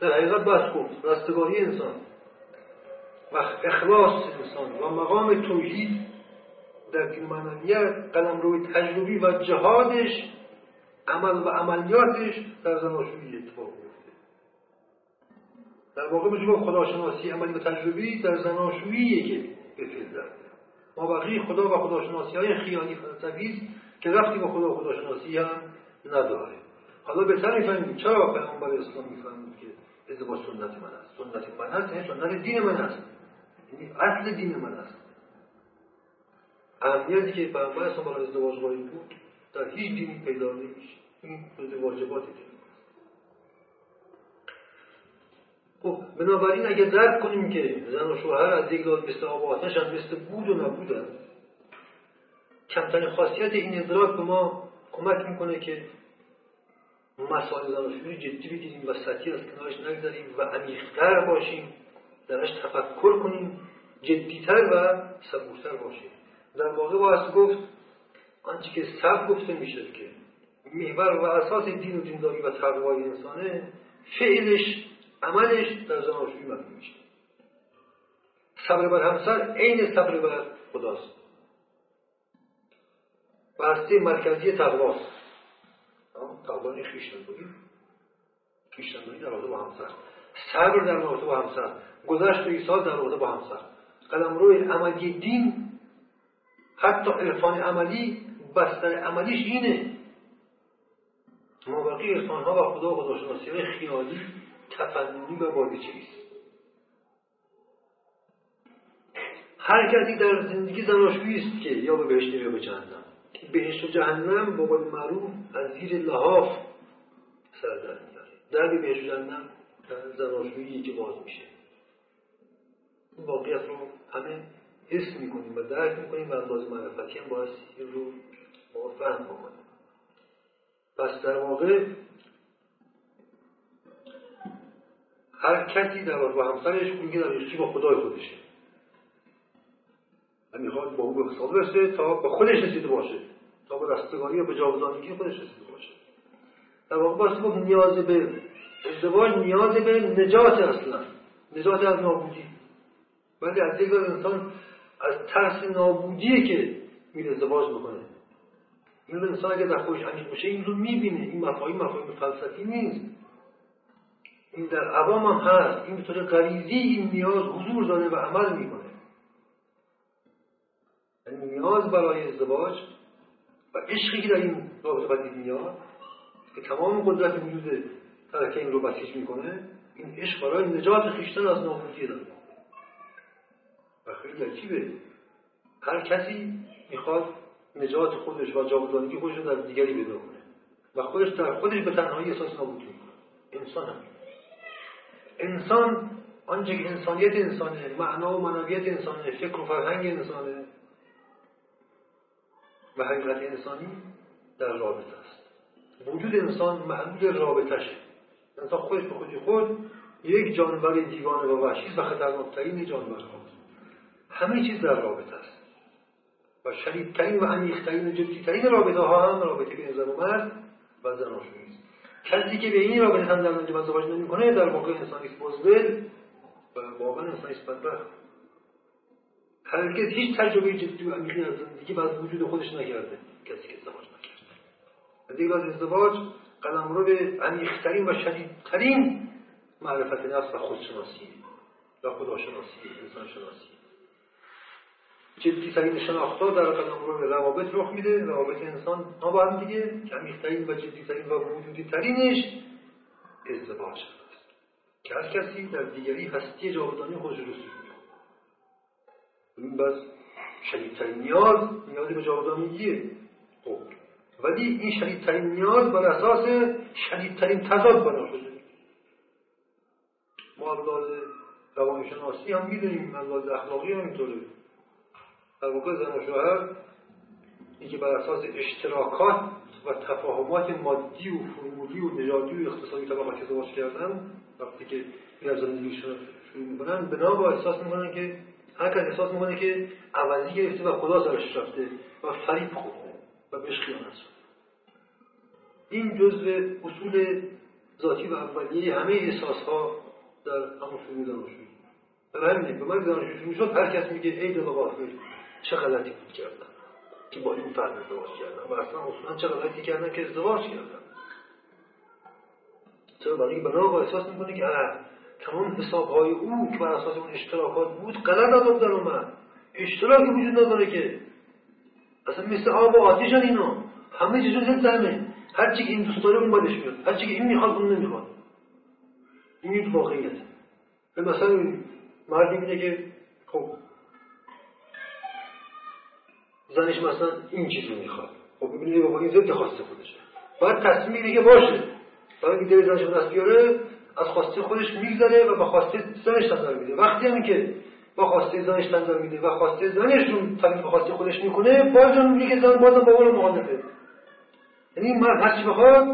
در حقیقت بحث گفت رستگاری انسان. و اخلاص انسان. و مقام توحید در معنویت قلم روی تجربی و جهادش عمل و عملیاتش در زناشویی اتفاق میفته در واقع میشه گفت خداشناسی عملی و تجربی در زناشویی که به فیل ما بقیه خدا و خداشناسی های خیانی فلسفی که رفتی با خدا و خداشناسی هم نداره حالا بهتر می‌فهمیم چرا پیامبر اسلام می‌فهمید که ازدواج سنت من است. سنت من است یعنی سنت دین من است. یعنی اصل دین من است. اهمیتی که پیامبر اسلام برای ازدواج قائل بود در هیچ دینی پیدا نمیشه این جزء واجبات خب بنابراین اگه درک کنیم که زن و شوهر از یک لحاظ مثل آب و آتش مثل بود و نبودن کمترین خاصیت این ادراک به ما کمک می‌کنه که مسائل زناشویی جدی بگیریم و سطحی از کنارش نگذاریم و عمیقتر باشیم درش تفکر کنیم جدیتر و صبورتر باشیم. در واقع باید گفت آنچه که سب گفته میشه که محور و اساس دین و دینداری و تقوای انسانه فعلش عملش در زناشویی مبنی میشه. صبر بر همسر عین صبر بر خداست. و هسته مرکزی تقواست. تقوا این خیشتنداری خیشتنداری در رابطه با همسر صبر در رابطه با همسر گذشت و ایثار در رابطه با همسر قلم روی عملی دین حتی عرفان عملی بستر عملیش اینه. مابقی عرفان ها و خدا و خداشناسی خیالی. تفننی و بازیچه است هر کسی در زندگی زناشویی است که یا به بهشت یا به جهنم. بهشت و جهنم با قول معروف از زیر لحاف سر در میاره در بهشت و جهنم زناشویی که باز میشه. این واقعیت رو همه حس می‌کنیم و درک می‌کنیم و انداز معرفتی هم باید این رو ما فهم بکنیم. پس در واقع هر کسی در با همسرش میگه در با خدای خودشه. و می‌خواد با او به حساب برسه تا به خودش رسیده باشه. تا به رستگاری و به جاودانگی خودش رسیده باشه. در واقع باید گفت نیاز به ازدواج نیاز به نجات اصلا. نجات از نابودی. ولی از یک انسان از ترس نابودیه که میره ازدواج بکنه. این انسان اگر در خودش عمیق بشه این رو می‌بینه. این مفاهیم مفاهیم فلسفی نیست. این در عوام هم هست. این به طور غریزی این نیاز حضور داره و عمل می‌کنه. یعنی نیاز برای ازدواج و عشقی که در این رابطه بدید میاد که تمام قدرت وجود ترکه این رو بسیج می‌کنه این عشق برای نجات خیشتن از نابودی داره. و خیلی عجیبه. هر کسی می‌خواد نجات خودش و جاودانگی خودش رو در دیگری کنه. و خودش در خودش به تنهایی احساس نابودی می‌کنه. انسان هم. انسان آنچه که انسانیت انسانه معنا و منویت انسانه فکر و فرهنگ انسانه و حقیقت انسانی در رابطه است. وجود انسان محدود رابطشه انسان خودش به خودی خود یک جانور دیوانه و وحشی و خطرناکترین جانور همه چیز در رابطه است. و شدیدترین و عمیقترین و جدیترین رابطه ها هم رابطه بین زن و مرد و زناشویی است. کسی که به این رابطه هم در انجام ازدواج نمی‌کنه در واقع انسانی است بزدل و واقعا انسانی است بدبخت. هرگز هیچ تجربه جدی و عمیقی از زندگی از وجود خودش نکرده کسی که ازدواج نکرده. از یک ازدواج قدم رو به عمیقترین و شدیدترین معرفت نفس و خودشناسی و خداشناسی انسان شناسی جدی ترین شناختا در قدم رو به روابط رخ میده. روابط انسان ها با هم دیگه کمیخترین و جدی ترین و وجودی ترینش ازدواج است. که هر کسی در دیگری هستی جاودانی خودش رسید این بس شدیدترین نیاز نیازی به جاودانگیه خب. ولی این شدیدترین نیاز بر اساس شدیدترین تضاد بنا شده. ما از روانشناسی هم می‌دونیم از اخلاقی هم اینطوره. در واقع زن و شوهر اینکه بر اساس اشتراکات و تفاهمات مادی و فرمولی و نژادی و اقتصادی طبقاتی ازدواج کردن وقتی که این از زندگیشون شروع می‌کنن بنا با احساس می‌کنن که هر کس احساس می‌کنه که عوضی گرفته و خدا سرش رفته و فریب خورده و بهش خیانت شد این جزء اصول ذاتی و اولیه همه احساس ها در همون شروع دانشجویی. برای همینه به من دانشجویی می‌شد هر کس میگه ای دل غافل چه غلطی بود کردن؟ که با این فرد ازدواج کردن؟ و اصلا اصولا چه غلطی کردن که ازدواج کردن؟ چرا برای بنا با احساس می‌کنه که تمام حساب های او که بر اساس اون اشتراکات بود غلط از در اومد اشتراکی وجود نداره که. اصلا مثل آب و آتیش اینا. همه چیزون زد همه هر چی که این دوست داره اون بدش میاد هر چی که این می‌خواد اون نمی‌خواد. این یک واقعیت. به مثلا مردی میگه که خب زنش مثلا این چیزی می‌خواد. خب ببینید با این ضد خواسته خودشه. باید تصمیم میگه باشه. برای اینکه دل زنش دست بیاره از خواسته خودش میگذره و با خواسته زنش تندار میده وقتی هم که با خواسته زنش تندار میده و خواسته زنش رو طبیعی خواسته خودش می‌کنه باز اون میگه زن بازم با اون مخالفه یعنی مرد هرچی بخواد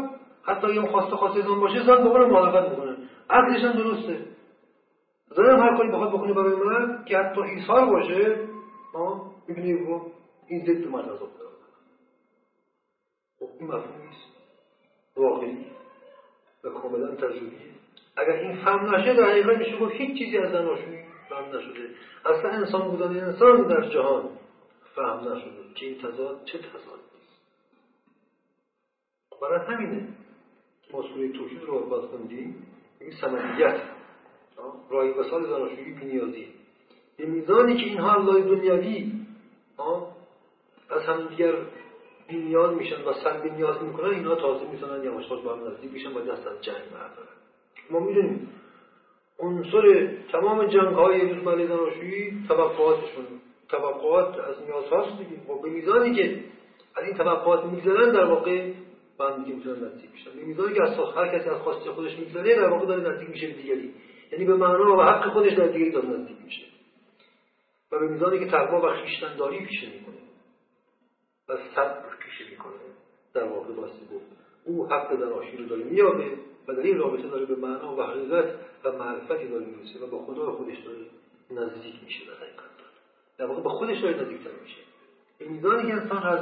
حتی اگه خواسته خواسته زن باشه زن با اون مخالفت می‌کنه. عقلش هم درسته. زن هم هر کاری بخواد بکنه برای من که حتی ایثار باشه می‌بینی این ضد مرد از خب این مفهوم نیست. واقعی و کاملا تجربی اگر این فهم نشه در حقیقت میشه گفت هیچ چیزی از زناشویی فهم نشده. اصلا انسان بودن انسان در جهان فهم نشده. که این تضاد چه تضاد نیست. برای همینه ما سوره توحید رو باز خوندیم. این سمدیت. رای وسال زناشویی بینیازی به میزانی که اینها الله دنیوی از همدیگر نیاز میشن و سلب نیاز می‌کنن اینا تازه می‌تونن یواش یواش با هم نزدیک میشن و دست از جنگ بردارن. ما می‌دونیم عنصر تمام جنگ های روزمره زناشویی توقعاتشون توقعات از نیاز هاست دیگه. و به میزانی که از این توقعات میگذرن در واقع هم دیگه می‌تونن نزدیک میشن به میزانی که از هر کسی از خواسته خودش میگذره در واقع داره نزدیک میشه به دیگری. یعنی به معنا و حق خودش در دیگری داره نزدیک میشه. و به میزانی که تقوا و خیشتنداری پیشه می‌کنه. و صبر پیشه می‌کنه. در واقع باستی گفت او حق زناشویی رو داره میابه و در این رابطه داره به معنا و حقیقت و معرفتی داره می‌رسه و با خدا خودش داره نزدیک میشه در حقیقت در واقع با خودش داره نزدیکتر میشه. به میزانی که انسان از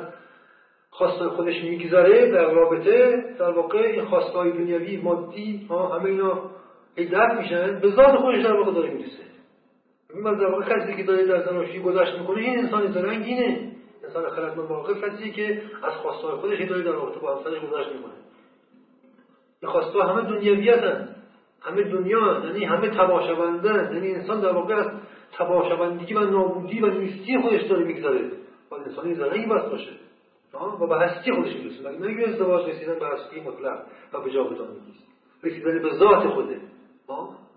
خواستای خودش میگذره در رابطه در واقع این خواستای دنیوی مادی ها همه اینا هدف میشن به ذات خودش در واقع داره می‌رسه من در واقع کسی که داره در زناشویی گذشت می‌کنه این انسان زرنگینه. انسان خردمند واقع کسی که از خواستای خودش داره. در رابطه با همسرش گذشت می‌کنه این خواستا همه دنیویتن همه دنیا یعنی همه تباشبندن یعنی انسان در واقع از تباشبندگی و نابودی و نیستی خودش داره می‌گذاره و انسانی زرنگی بس باشه. و به هستی خودش می‌رسه. مگه نگه ازدواج رسیدن به هستی مطلق و به جاودانگی رسیدن به ذات خوده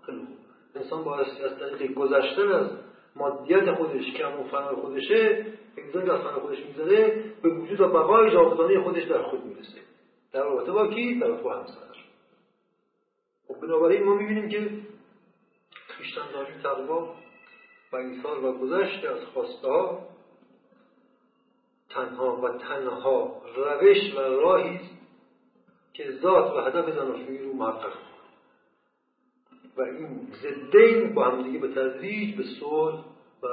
خیلی انسان با از طریق گذشتن از مادیت خودش که همون فنای خودشه انسان از فنای خودش می‌ذاره به وجود و بقای جاودانه خودش در خود می‌رسه. در رابطه با کی؟ در با همسر خب بنابراین ما می‌بینیم که خویشتنداری تقوا و ایثار و گذشت از خواسته ها تنها و تنها روش و راهی که ذات و هدف زناشویی رو محقق و این زدین با همدیگه به تدریج به صلح و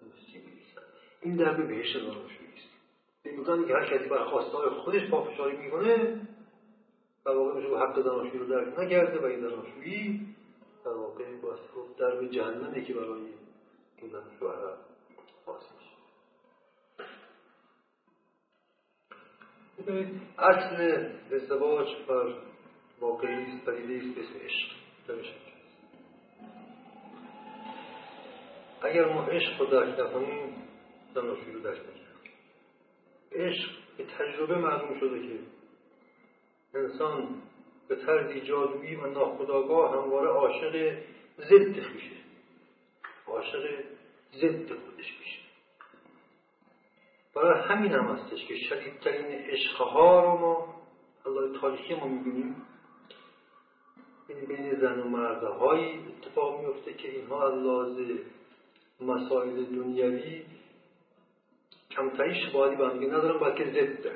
دوستی می‌رسن این در به بهشت زناشویی است به که هر کسی بر خواستهای خودش پافشاری می‌کنه در واقع میشه حق زناشویی رو درک نکرده و این زناشویی در واقع باید در به جهنمه که برای این شوهر باز میشه. اصل ازدواج بر واقعی است پدیده است به اسم عشق. اگر ما عشق رو درک نکنیم زناشویی رو درک عشق به تجربه معلوم شده که انسان به طرزی جادویی و ناخداگاه همواره عاشق ضد میشه عاشق ضد خودش میشه. برای همین هم هستش که شدیدترین عشقها رو ما الله تاریخی ما می‌بینیم. این بین زن و مردهایی اتفاق میفته که اینها از لازه مسائل دنیوی کمتری شباهی به همدیگه ندارن بلکه ضد.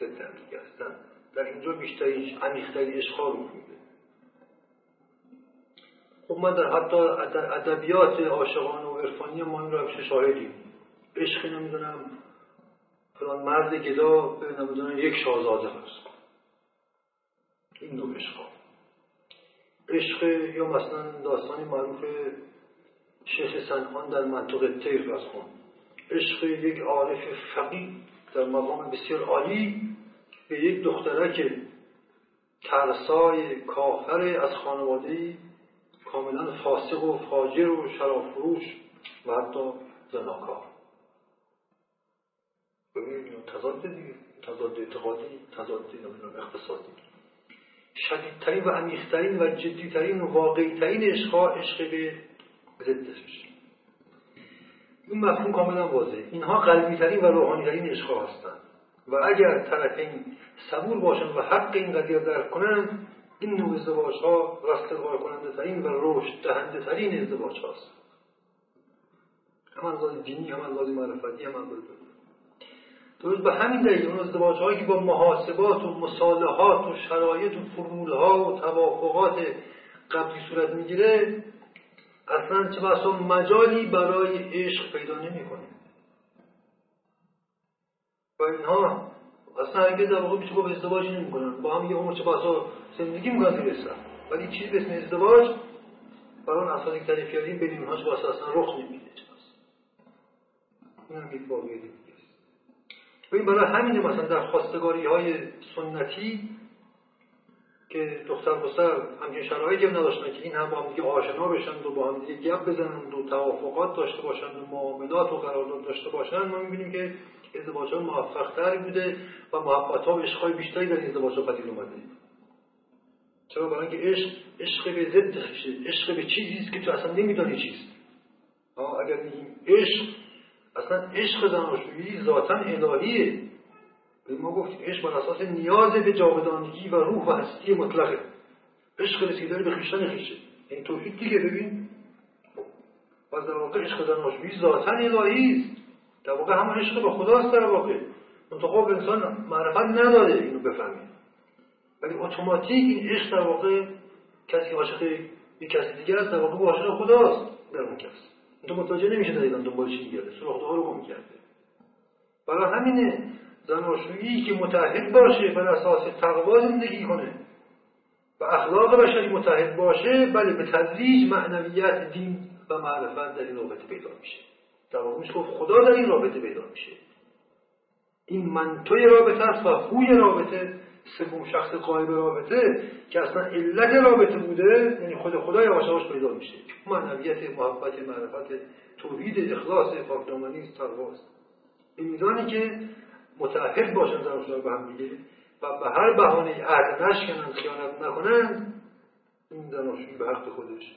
ضد همدیگه هستن. در اینجا بیشترین عمیقترین اشخا رو میده خب من در حتی ادبیات عاشقانه و عرفانی ما این رو همیشه شاهدیم. عشقی نمی‌دونم. فلان مرد گدا به نمی‌دونم یک شاهزاده هست. این دو عشقا. عشق یا مثلا داستانی معروف شیخ سنخان در منطقه تیر از خون. عشق یک عارف فقی در مقام بسیار عالی به یک دخترک ترسای کافر از خانواده کاملا فاسق و فاجر و شراب فروش و حتی زناکار. ببینید تضاد دیگه. تضاد اعتقادی تضاد اقتصادی. شدیدترین و عمیقترین و جدیترین و واقعیترین عشقها عشق به ضدش این مفهوم کاملا واضحه. اینها قلبیترین و روحانیترین عشقها هستند. و اگر طرفین صبور باشند و حق این قضیه درک کنند این نوع ازدواج ها رستگار کننده ترین و رشد دهنده ترین ازدواج هاست هم از دینی هم از معرفتی هم از درست به همین دلیل اون ازدواج هایی که با محاسبات و مصالحات و شرایط و فرمول ها و توافقات قبلی صورت می‌گیره اصلا چه بسا مجالی برای عشق پیدا نمی‌کنه. و اینها اصلا اگه در واقع میشه گفت ازدواج نمی‌کنن. با هم یه عمر چه بسا زندگی می‌کنن رسن ولی چیزی به اسم ازدواج برای افرادی که تعریف کردیم بین اینها چه اصلا رخ نمیده چه این هم یک واقعی دیگه است. و این برای همینه مثلا در خواستگاری های سنتی که دختر بسر همچین شرایطی هم نداشتن که این هم با هم دیگه آشنا بشن و با هم دیگه گپ بزنند و توافقات داشته باشند و معاملات و قرارداد داشته باشند ما می‌بینیم که ازدواج ها موفق تر بوده و محبت ها و عشق بیشتری در ازدواج ها پدید اومده. چرا؟ برای اینکه عشق عشق به ضد عشق به چیزی است که تو اصلا نمیدانی چیست. اگر میگیم عشق اصلا عشق زناشویی ذاتا الهیه. به ما گفتیم عشق بر اساس نیاز به جاودانگی و روح و هستی مطلقه. عشق رسیدن به خیشتن خیشه. این توحید دیگه ببین. و در واقع عشق زناشویی ذاتا الهی است. در واقع همون عشق به خداست در واقع. منتخب انسان معرفت نداره اینو بفهمید ولی اتوماتیک این عشق در واقع کسی عاشق یک کسی دیگه است در واقع عاشق خداست. در اون کس. تو متوجه نمیشه دقیقا دنبال چی میگرده. سراغ رو گم کرده. برای همینه زناشویی که متحد باشه بر اساس تقوا زندگی کنه. و اخلاق بشری متحد باشه بله به تدریج معنویت دین و معرفت در این رابطه پیدا میشه. در واقع خدا در این رابطه پیدا میشه. این منتوی رابطه است و خوی رابطه سوم شخص قائم رابطه که اصلا علت رابطه بوده یعنی خود خدا یواش پیدا میشه. معنویت محبت معرفت توحید اخلاص پاکدامنی تقواست این میزانی که متعهد باشن زن به هم دیگه. و به هر بهانه عهد نشکنن خیانت نکنن این زناشویی به حق خودش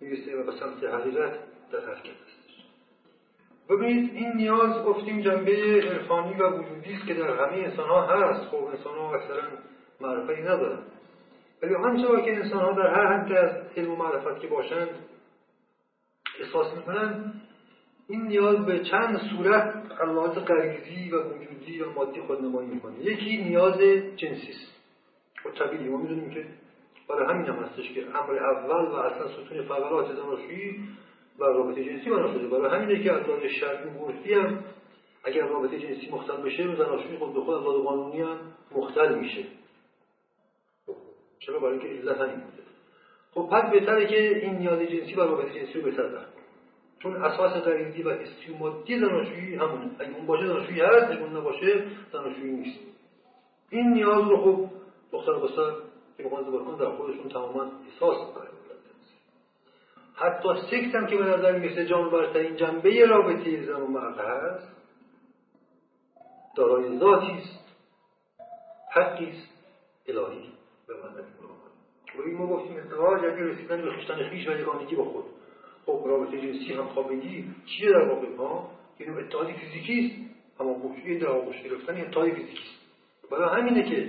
می‌رسه و به سمت حقیقت در حرکت هستش. ببینید این نیاز گفتیم جنبه عرفانی و وجودی است که در همه انسان ها هست. خب انسان ها اکثرا معرفتی ندارن. ولی آنچه که انسان ها در هر حد از علم و معرفت که باشند احساس می‌کنن این نیاز به چند صورت علامات غریزی و وجودی و مادی خودنمایی می‌کنه. یکی نیاز جنسی است. و طبیعی. ما می‌دونیم که برای همین هم هستش که امر اول و اصلا ستون فقرات زناشویی و رابطه جنسی بنا شده. برای همینه که از لحاظ شرعی و هم اگر رابطه جنسی مختل بشه زناشویی خود به خود از لحاظ قانونی هم مختل میشه. چرا؟ برای اینکه علت همین بوده. خب پس بهتره که این نیاز جنسی و رابطه جنسی رو بهتر درک چون اساس غریزی و حسی و مادی زناشویی همونه اگه اون باشه زناشویی هست اگه اون نباشه زناشویی نیست این نیاز رو خب دختر بسر که بخوان ازدواج در خودشون تماما احساس می‌کنه حتی سکس هم که به نظر می‌رسه جان برترین جنبه رابطه زن و مرد هست دارای ذاتی است حقی است الهی به من ما گفتیم ازدواج اگه رسیدن به خیشتن خیش و یگانگی با خود خب رابطه جنسی خوابگی چیه در واقع؟ ها؟ این اتحادی فیزیکی است. اما گوشی در آغوش گرفتن اتحادی فیزیکی است. برای همینه که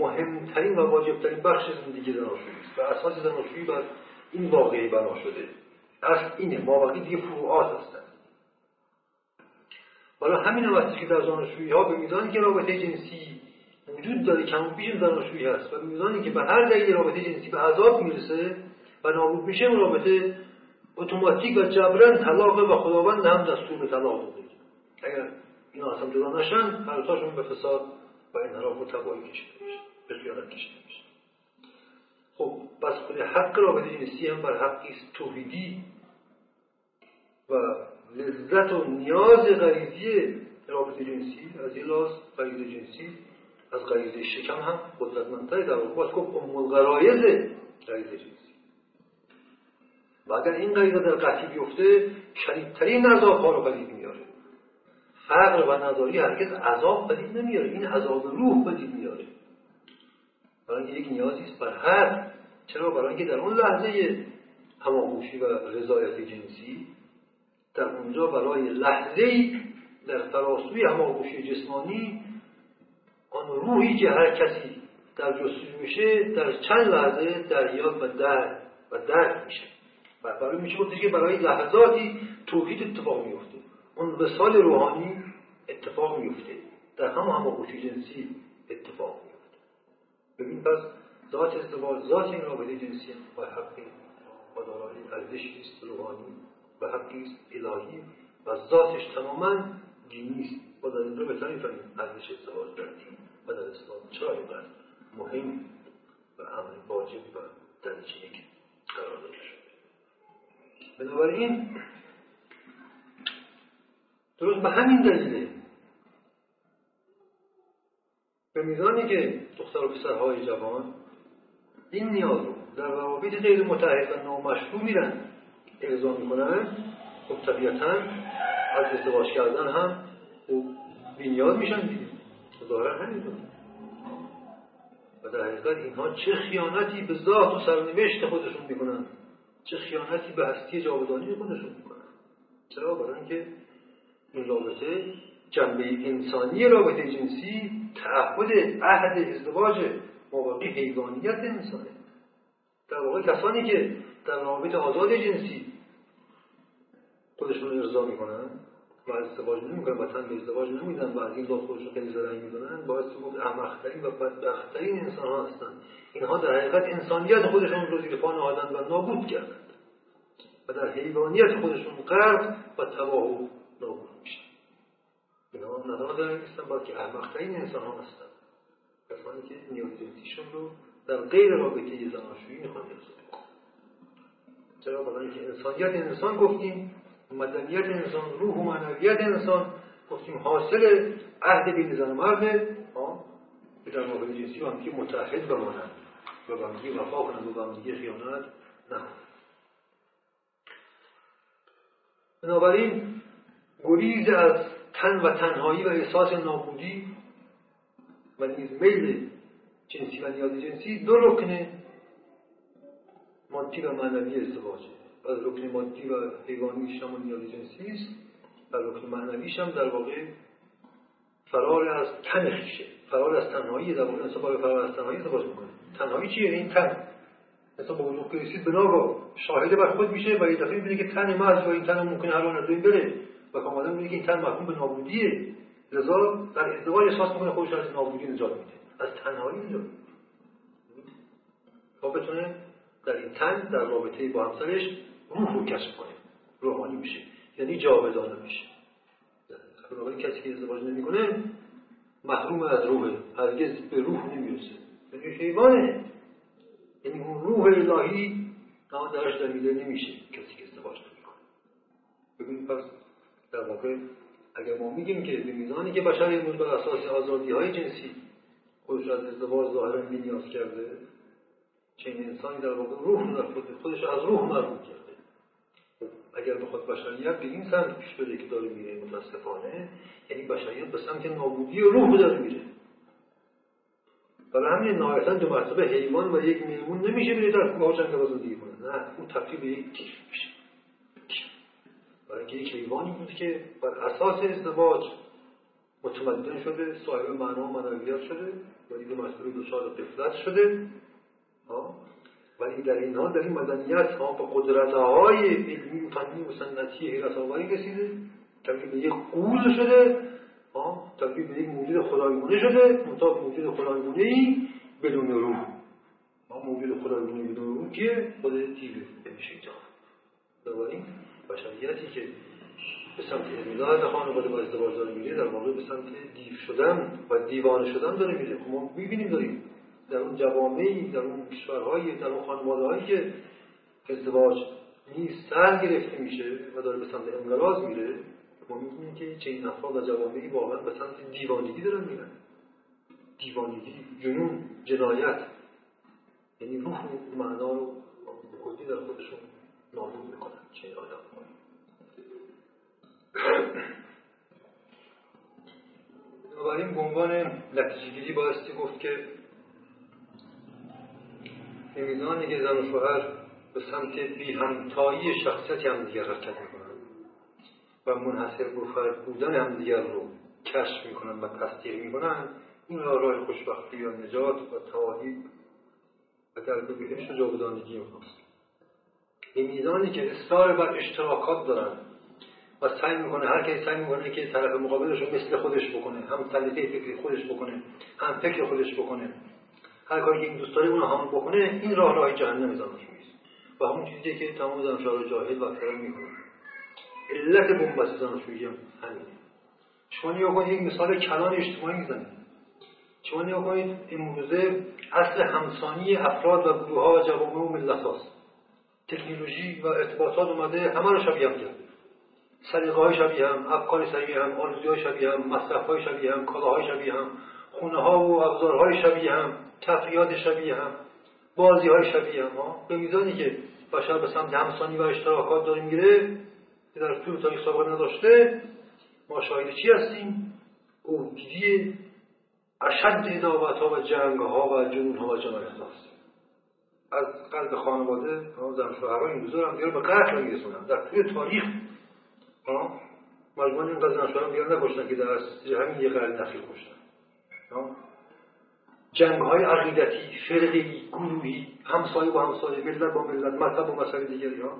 مهمترین و واجبترین بخش زندگی زناشویی است و اساس زناشویی بر این واقعی بنا شده. اصل اینه مابقی دیگه فروعات هستن. برای همین هم که در زناشویی ها به میزانی که رابطه جنسی وجود داره کم و بیش زناشویی هست و به میزانی که به هر دلیل رابطه جنسی به عذاب می‌رسه و نابود میشه اون رابطه اتوماتیک و جبران طلاق و خداوند هم دستور به طلاق داده اگر اینا اصلا جدا نشن هر تاشون به فساد و انحراف و تباهی کشیده میشه به خیانت کشیده میشه. خب بس خود حق رابطه جنسی هم بر حقی توحیدی و لذت و نیاز غریزی رابطه جنسی از این لحاظ غریزه جنسی از غریزه شکم هم قدرتمندتر در واقع گفت ام الغرایز غریزه جنسی و اگر این قضیه در قطعی بیفته شدیدترین عذاب ها رو پدید میاره. فقر و نداری هرگز عذاب پدید نمیاره. این عذاب روح پدید میاره. برای اینکه یک نیازی است بر هر چرا برای اینکه در اون لحظه هماغوشی و رضایت جنسی در اونجا برای لحظه در فراسوی هماغوشی جسمانی آن روحی که هر کسی در جستجو میشه در چند لحظه دریاد و در و درک میشه. برای میشه گفته که برای لحظاتی توحید اتفاق میفته. اون وسال روحانی اتفاق میفته. در هم هم جنسی اتفاق میفته. ببین پس ذات ازدواج ذات این رابطه جنسی و حقی و دارای ارزشی است روحانی و حقی است الهی. و ذاتش تماما دینی است. و در این بهتر می‌فهمیم ارزش ازدواج در دین و در اسلام چرا اینقدر مهم و امر واجب و درجه یک قرار شده بنابراین درست به همین دلیله به میزانی که دختر و پسرهای جوان این نیاز رو در روابط غیر متحد و نامشروع میرن ارضا می‌کنن خب طبیعتا از ازدواج کردن هم خوب بینیاز میشن دیگه. ظاهرا همینطور و در حقیقت اینها چه خیانتی به ذات و سرنوشت خودشون می‌کنن. چه خیانتی به هستی جاودانی خودشون می‌کنن. چرا؟ برای اینکه این رابطه جنبه انسانی رابطه جنسی تعهد عهد ازدواج مابقی حیوانیت انسانه. در واقع کسانی که در رابطه آزاد جنسی خودشون ارضا می‌کنن و ازدواج نمی‌کنن و تن ازدواج نمیدن و از این داد خودشون خیلی زرنگ می‌دونن باعث گفت احمقترین و بدبختترین انسان ها هستن. اینها در حقیقت انسانیت خودشون رو زیر پا نهادند و نابود کردند و در حیوانیت خودشون غرق و تباه و نابود میشن. اینها ندانه دارن نیستن بلکه احمقترین انسان ها هستن. کسانی که نیاز جنسیشون رو در غیر رابطه زناشویی می‌خوان چرا؟ برای اینکه انسانیت انسان گفتیم مدنیت انسان روح و معنویت انسان گفتیم حاصل عهد بین زن و مرده که در جنسی هم که متحد بمانند. و به همدیگه وفا کنند و به همدیگه خیانت نکنند. بنابراین گریز از تن و تنهایی و احساس نابودی و نیز میل جنسی و نیاز جنسی دو رکن مادی و معنوی ازدواجه. از رکن مادی و حیوانیش هم نیاز جنسی است و رکن معنویش هم در واقع فرار از تن خیشه فرار از تنهایی در واقع انسان فرار از تنهایی ازدواج می‌کنه. تنهایی چیه؟ این تن. انسان با وجود رسید بنا شاهده بر خود میشه و یه دفعه می‌بینه که تن محض و این تن ممکنه هر از بره و کاملا می‌بینه که این تن محکوم به نابودیه. لذا در ازدواج احساس می‌کنه خودش از نابودی نجات میده. از تنهایی نجات تا بتونه در این تن در رابطه با همسرش روح رو کشف کنه روحانی میشه. یعنی جاودانه میشه. بنابراین کسی که ازدواج نمی‌کنه محروم از روحه. هرگز به روح نمی‌رسه. یعنی حیوانه. یعنی اون روح الهی اما درش دمیده نمیشه کسی که ازدواج نمی‌کنه. ببین پس در واقع اگر ما میگیم که به میزانی که بشر امروز بر اساس آزادی های جنسی خودش از ازدواج ظاهرا نیاز کرده چنین انسانی در واقع روح خودش از روح محروم کرده. اگر بخواد بشریت به این سمت پیش بره که داره میره متاسفانه. یعنی بشریت به سمت نابودی روح داره میره. برای همین نهایتا دو مرتبه حیوان و یک میمون نمیشه بره در کوه جنگ زندگی کنه نه اون تبدیل به یک تیر میشه. برای اینکه یک حیوانی بود که بر اساس ازدواج متمدن شده صاحب معنا و معنویت شده ولی دو مرتبه دچار قفلت شده. ولی در اینها در این مدنیت ها به قدرت های علمی و فنی و سنتی آوری رسیده. تبدیل به یک قول شده. تبدیل به یک موجود خدایگونه شده. منتها موجود خدایگونه ای بدون روح. ما موجود خدایگونه بدون روح که خود تیبه یعنی شیطان بنابراین بشریتی که به سمت امیداد خانواده با ازدواج داره میره در واقع به سمت دیو شدن و دیوانه شدن داره میره خب ما می‌بینیم داریم. در اون جوامعی در اون کشورهایی در اون خانواده که ازدواج نیست سر گرفته میشه و داره به سمت انقراض میره ما می‌بینیم که چنین افراد و جوامعی واقعا به سمت دیوانگی دارن میرن. دیوانگی جنون جنایت. یعنی روح و معنا رو کلی در خودشون نابود می‌کنن چنین آدم بنابراین به عنوان نتیجه گیری بایستی گفت که میزانی که زن و شوهر به سمت بی همتایی شخصیت همدیگر حرکت می‌کنن و منحصر به فرد بودن همدیگر رو کشف می‌کنن و تصدیق می‌کنن این راه خوشبختی و نجات و تعالی و در بهشت و جاودانگی اونهاست به میزانی که اصرار بر اشتراکات دارن و سعی می‌کنه هر کسی سعی می‌کنه که طرف مقابلش رو مثل خودش بکنه هم سلیقه فکری خودش بکنه هم فکر خودش بکنه هر کاری که این دوست داره اون هم بکنه این راه راه جهنم زناشویی و همون چیزی که تمام زناشویان جاهل و فرار می‌کنه. علت بنبست هم همینه. شما نیا کنید یک مثال کلان اجتماعی می‌زنید شما نیا کنید امروزه اصل همسانی افراد و گروه ها و جوامع و ملت هاست. تکنولوژی و ارتباطات اومده همه رو شبیه هم کرده. سلیقه های شبیه هم افکار شبیه هم آرزوی های شبیه هم مصرف های شبیه هم کالاهای شبیه هم. خونه ها و ابزارهای شبیه هم تفریات شبیه هم بازی های شبیه هم. ها به میزانی که بشر به سمت همسانی و اشتراکات داره میره که در طول تاریخ سابقه نداشته ما شاهد چی هستیم؟ اوگیری اشد ادابت ها و جنگ ها و جنون ها و جنایت هاست از قلب خانواده زن شوهرها این روزا هم به قتل میرسونن. در طول تاریخ مجموعا این قضیه شوهرها دیگر نکشتن که در همین یه قرن اخیر کشتن. جنگ های عقیدتی فرقی گروهی همسایه با همسایه ملت با ملت مذهب با مسئله دیگری ها.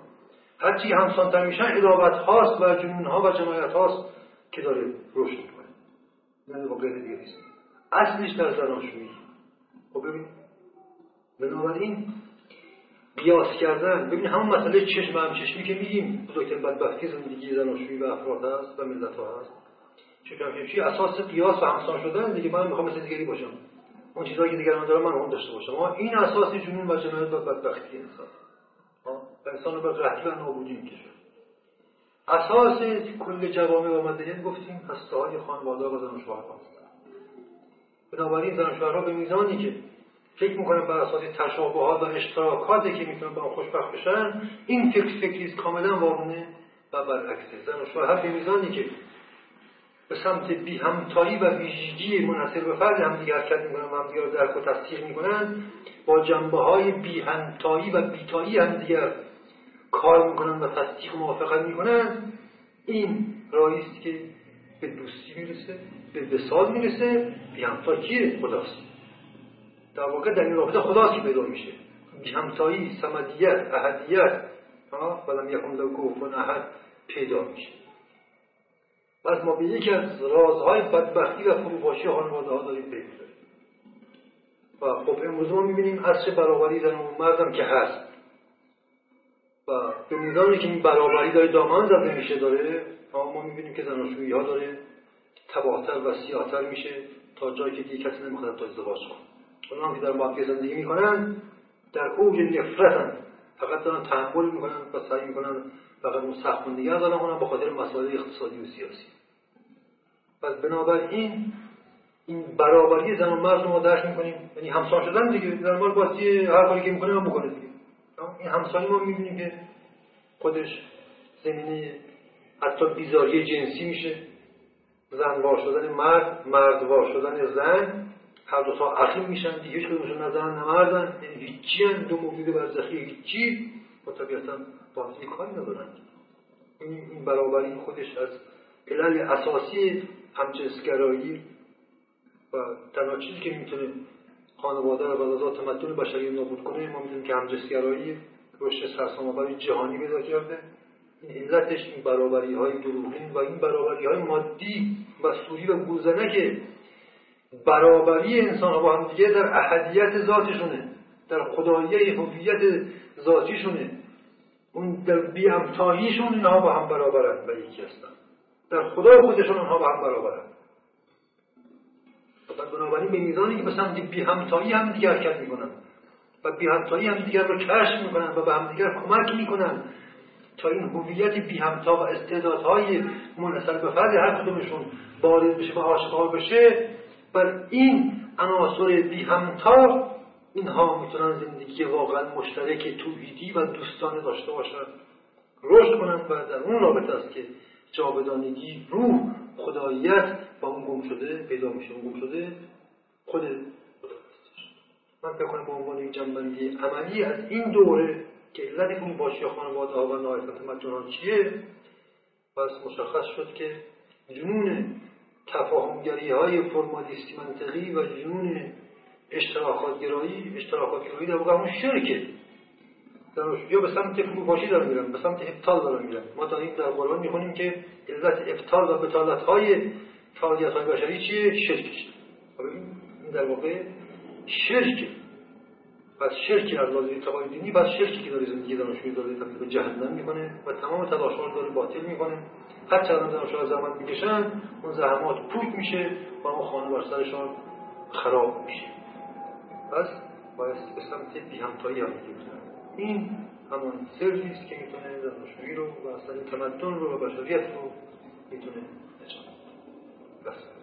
هرچی همسانتر میشن ادابت هاست و جنون ها و جنایت هاست که داره رشد می‌کنه. یعنی واقع دیگه نیست. اصلش در زناشویی. خب ببین بنابراین قیاس کردن ببین همون مسئله چشم هم چشمی که میگیم بزرگترین بدبختی زندگی زناشویی و افراد هست و ملت ها هست. چشمی اساس قیاس و همسان شدن دیگه من می‌خوام مثل دیگری باشم. اون چیزهایی که دیگران دارن من اون داشته باشم. این اساس جنون و جنایت و بدبختی انسان. انسان رو به قحطی و نابودی می‌کشه. اساس کل جوامع و مدنیت گفتیم هسته های خانواده و زن و شوهر بنابراین زن و شوهرها به میزانی که فکر می‌کنن بر اساس تشابهات و اشتراکاتی که می‌تونن با خوشبخت بشن این فکر فکری کاملا وارونه و برعکسه. زن و شوهر به میزانی که به سمت بی همتایی و ویژگی منحصر به فرد همدیگه حرکت می‌کنن و همدیگه رو درک و تصدیق با جنبه های بی همتایی و بیتایی همدیگر کار می‌کنن و تصدیق و موافقت می‌کنن. این راهی است که به دوستی می‌رسه به وصال می‌رسه بی همتا کیه خداست. در واقع در این رابطه خداست که پیدا میشه. بی همتایی سمدیت احدیت ولم یکن له کفوا احد پیدا میشه. از ما به یکی از رازهای بدبختی و فروپاشی خانواده ها داریم پی و خب امروز ما می‌بینیم چه برابری زن و مردم که هست. و به میزانی که این برابری داره دامن زده میشه داره. ما می‌بینیم که زناشویی ها داره تباهتر و سیاهتر میشه تا جایی که دیگه کسی نمی‌خواد تا ازدواج کنه. اونها که در مافیا زندگی می‌کنن در اوج نفرتن. فقط دارن تحمل می‌کنن و سعی می‌کنن فقط سخت نگه دارن کنن به خاطر مسائل اقتصادی و سیاسی. پس بنابراین این برابری زن و مرد رو ما درک می‌کنیم. یعنی همسان شدن دیگه. مال بازی هر کاری که می‌کنه هم بکنه دیگه. این همسانی ما می‌بینیم که خودش زمینه حتی بیزاری جنسی میشه. زن وار شدن مرد مرد وار شدن زن هر دو تا اخیم میشن. دیگه کدومشون نه زن نه مردن یعنی هیچی دو موجود برزخی هیچی و طبیعتا با کاری ندارن. این برابری خودش از علل اساسی همجنسگرایی و تنها چیزی که می‌تونه خانواده و بلازا تمدن بشری نابود کنه ما می‌دونیم که همجنسگرایی رشد سرسام‌آور جهانی پیدا کرده. این علتش این برابری های دروغین و این برابری های مادی و سوری و گوزنک برابری انسان با هم دیگه در احدیت ذاتشونه در خداییه هویت ذاتیشونه. اون در بیامتاییشون اینها با هم برابرن و یکی هستن. در خدای خودشون اونها با هم برابرن. بنابراین به میزانی که سمت بی همتایی هم دیگر حرکت می‌کنن. و بی همتایی هم دیگر رو کشف می‌کنن و به هم دیگر کمک می‌کنن تا این هویت بی همتا و استعدادهای منحصر به فرد هر کدومشون وارد بشه و آشکار بشه. بر این عناصر بی همتا اینها می‌تونن زندگی واقعا مشترک توحیدی و دوستانه داشته باشن. رشد کنند و در اون رابطه است که جاودانگی روح خداییت با اون گم شده پیدا میشه اون گم شده خود من فکر کنم به عنوان یک جنبندی عملی از این دوره که علت اون باشی خانواده ها و نایفت مجنان چیه پس مشخص شد که جنون تفاهمگری های فرمالیستی منطقی و جنون اشتراکات گرایی اشتراکات گرایی در واقع همون شرکه. یا به سمت فروپاشی دارن میرن به سمت ابطال دارن میرن. ما تا این در قرآن می‌خونیم که علت ابطال و بطالت های فعالیت های بشری چیه؟ شرکش این در واقع شرکه. پس شرکی از لحاظ اعتقاد دینی پس شرکی که داره زندگی دانشجوی داره تبدیل به جهنم می‌کنه و تمام تلاشها رو داره باطل می‌کنه. هر چند دانشجو زحمت می‌کشن اون زحمات پوک میشه و اون خانه بر سرشان خراب میشه. پس باید به سمت بی همتایی هم این همون سرفی است که می‌تونه دانشجویی رو و اصلا تمدن رو و بشریت رو می‌تونه نجات بس.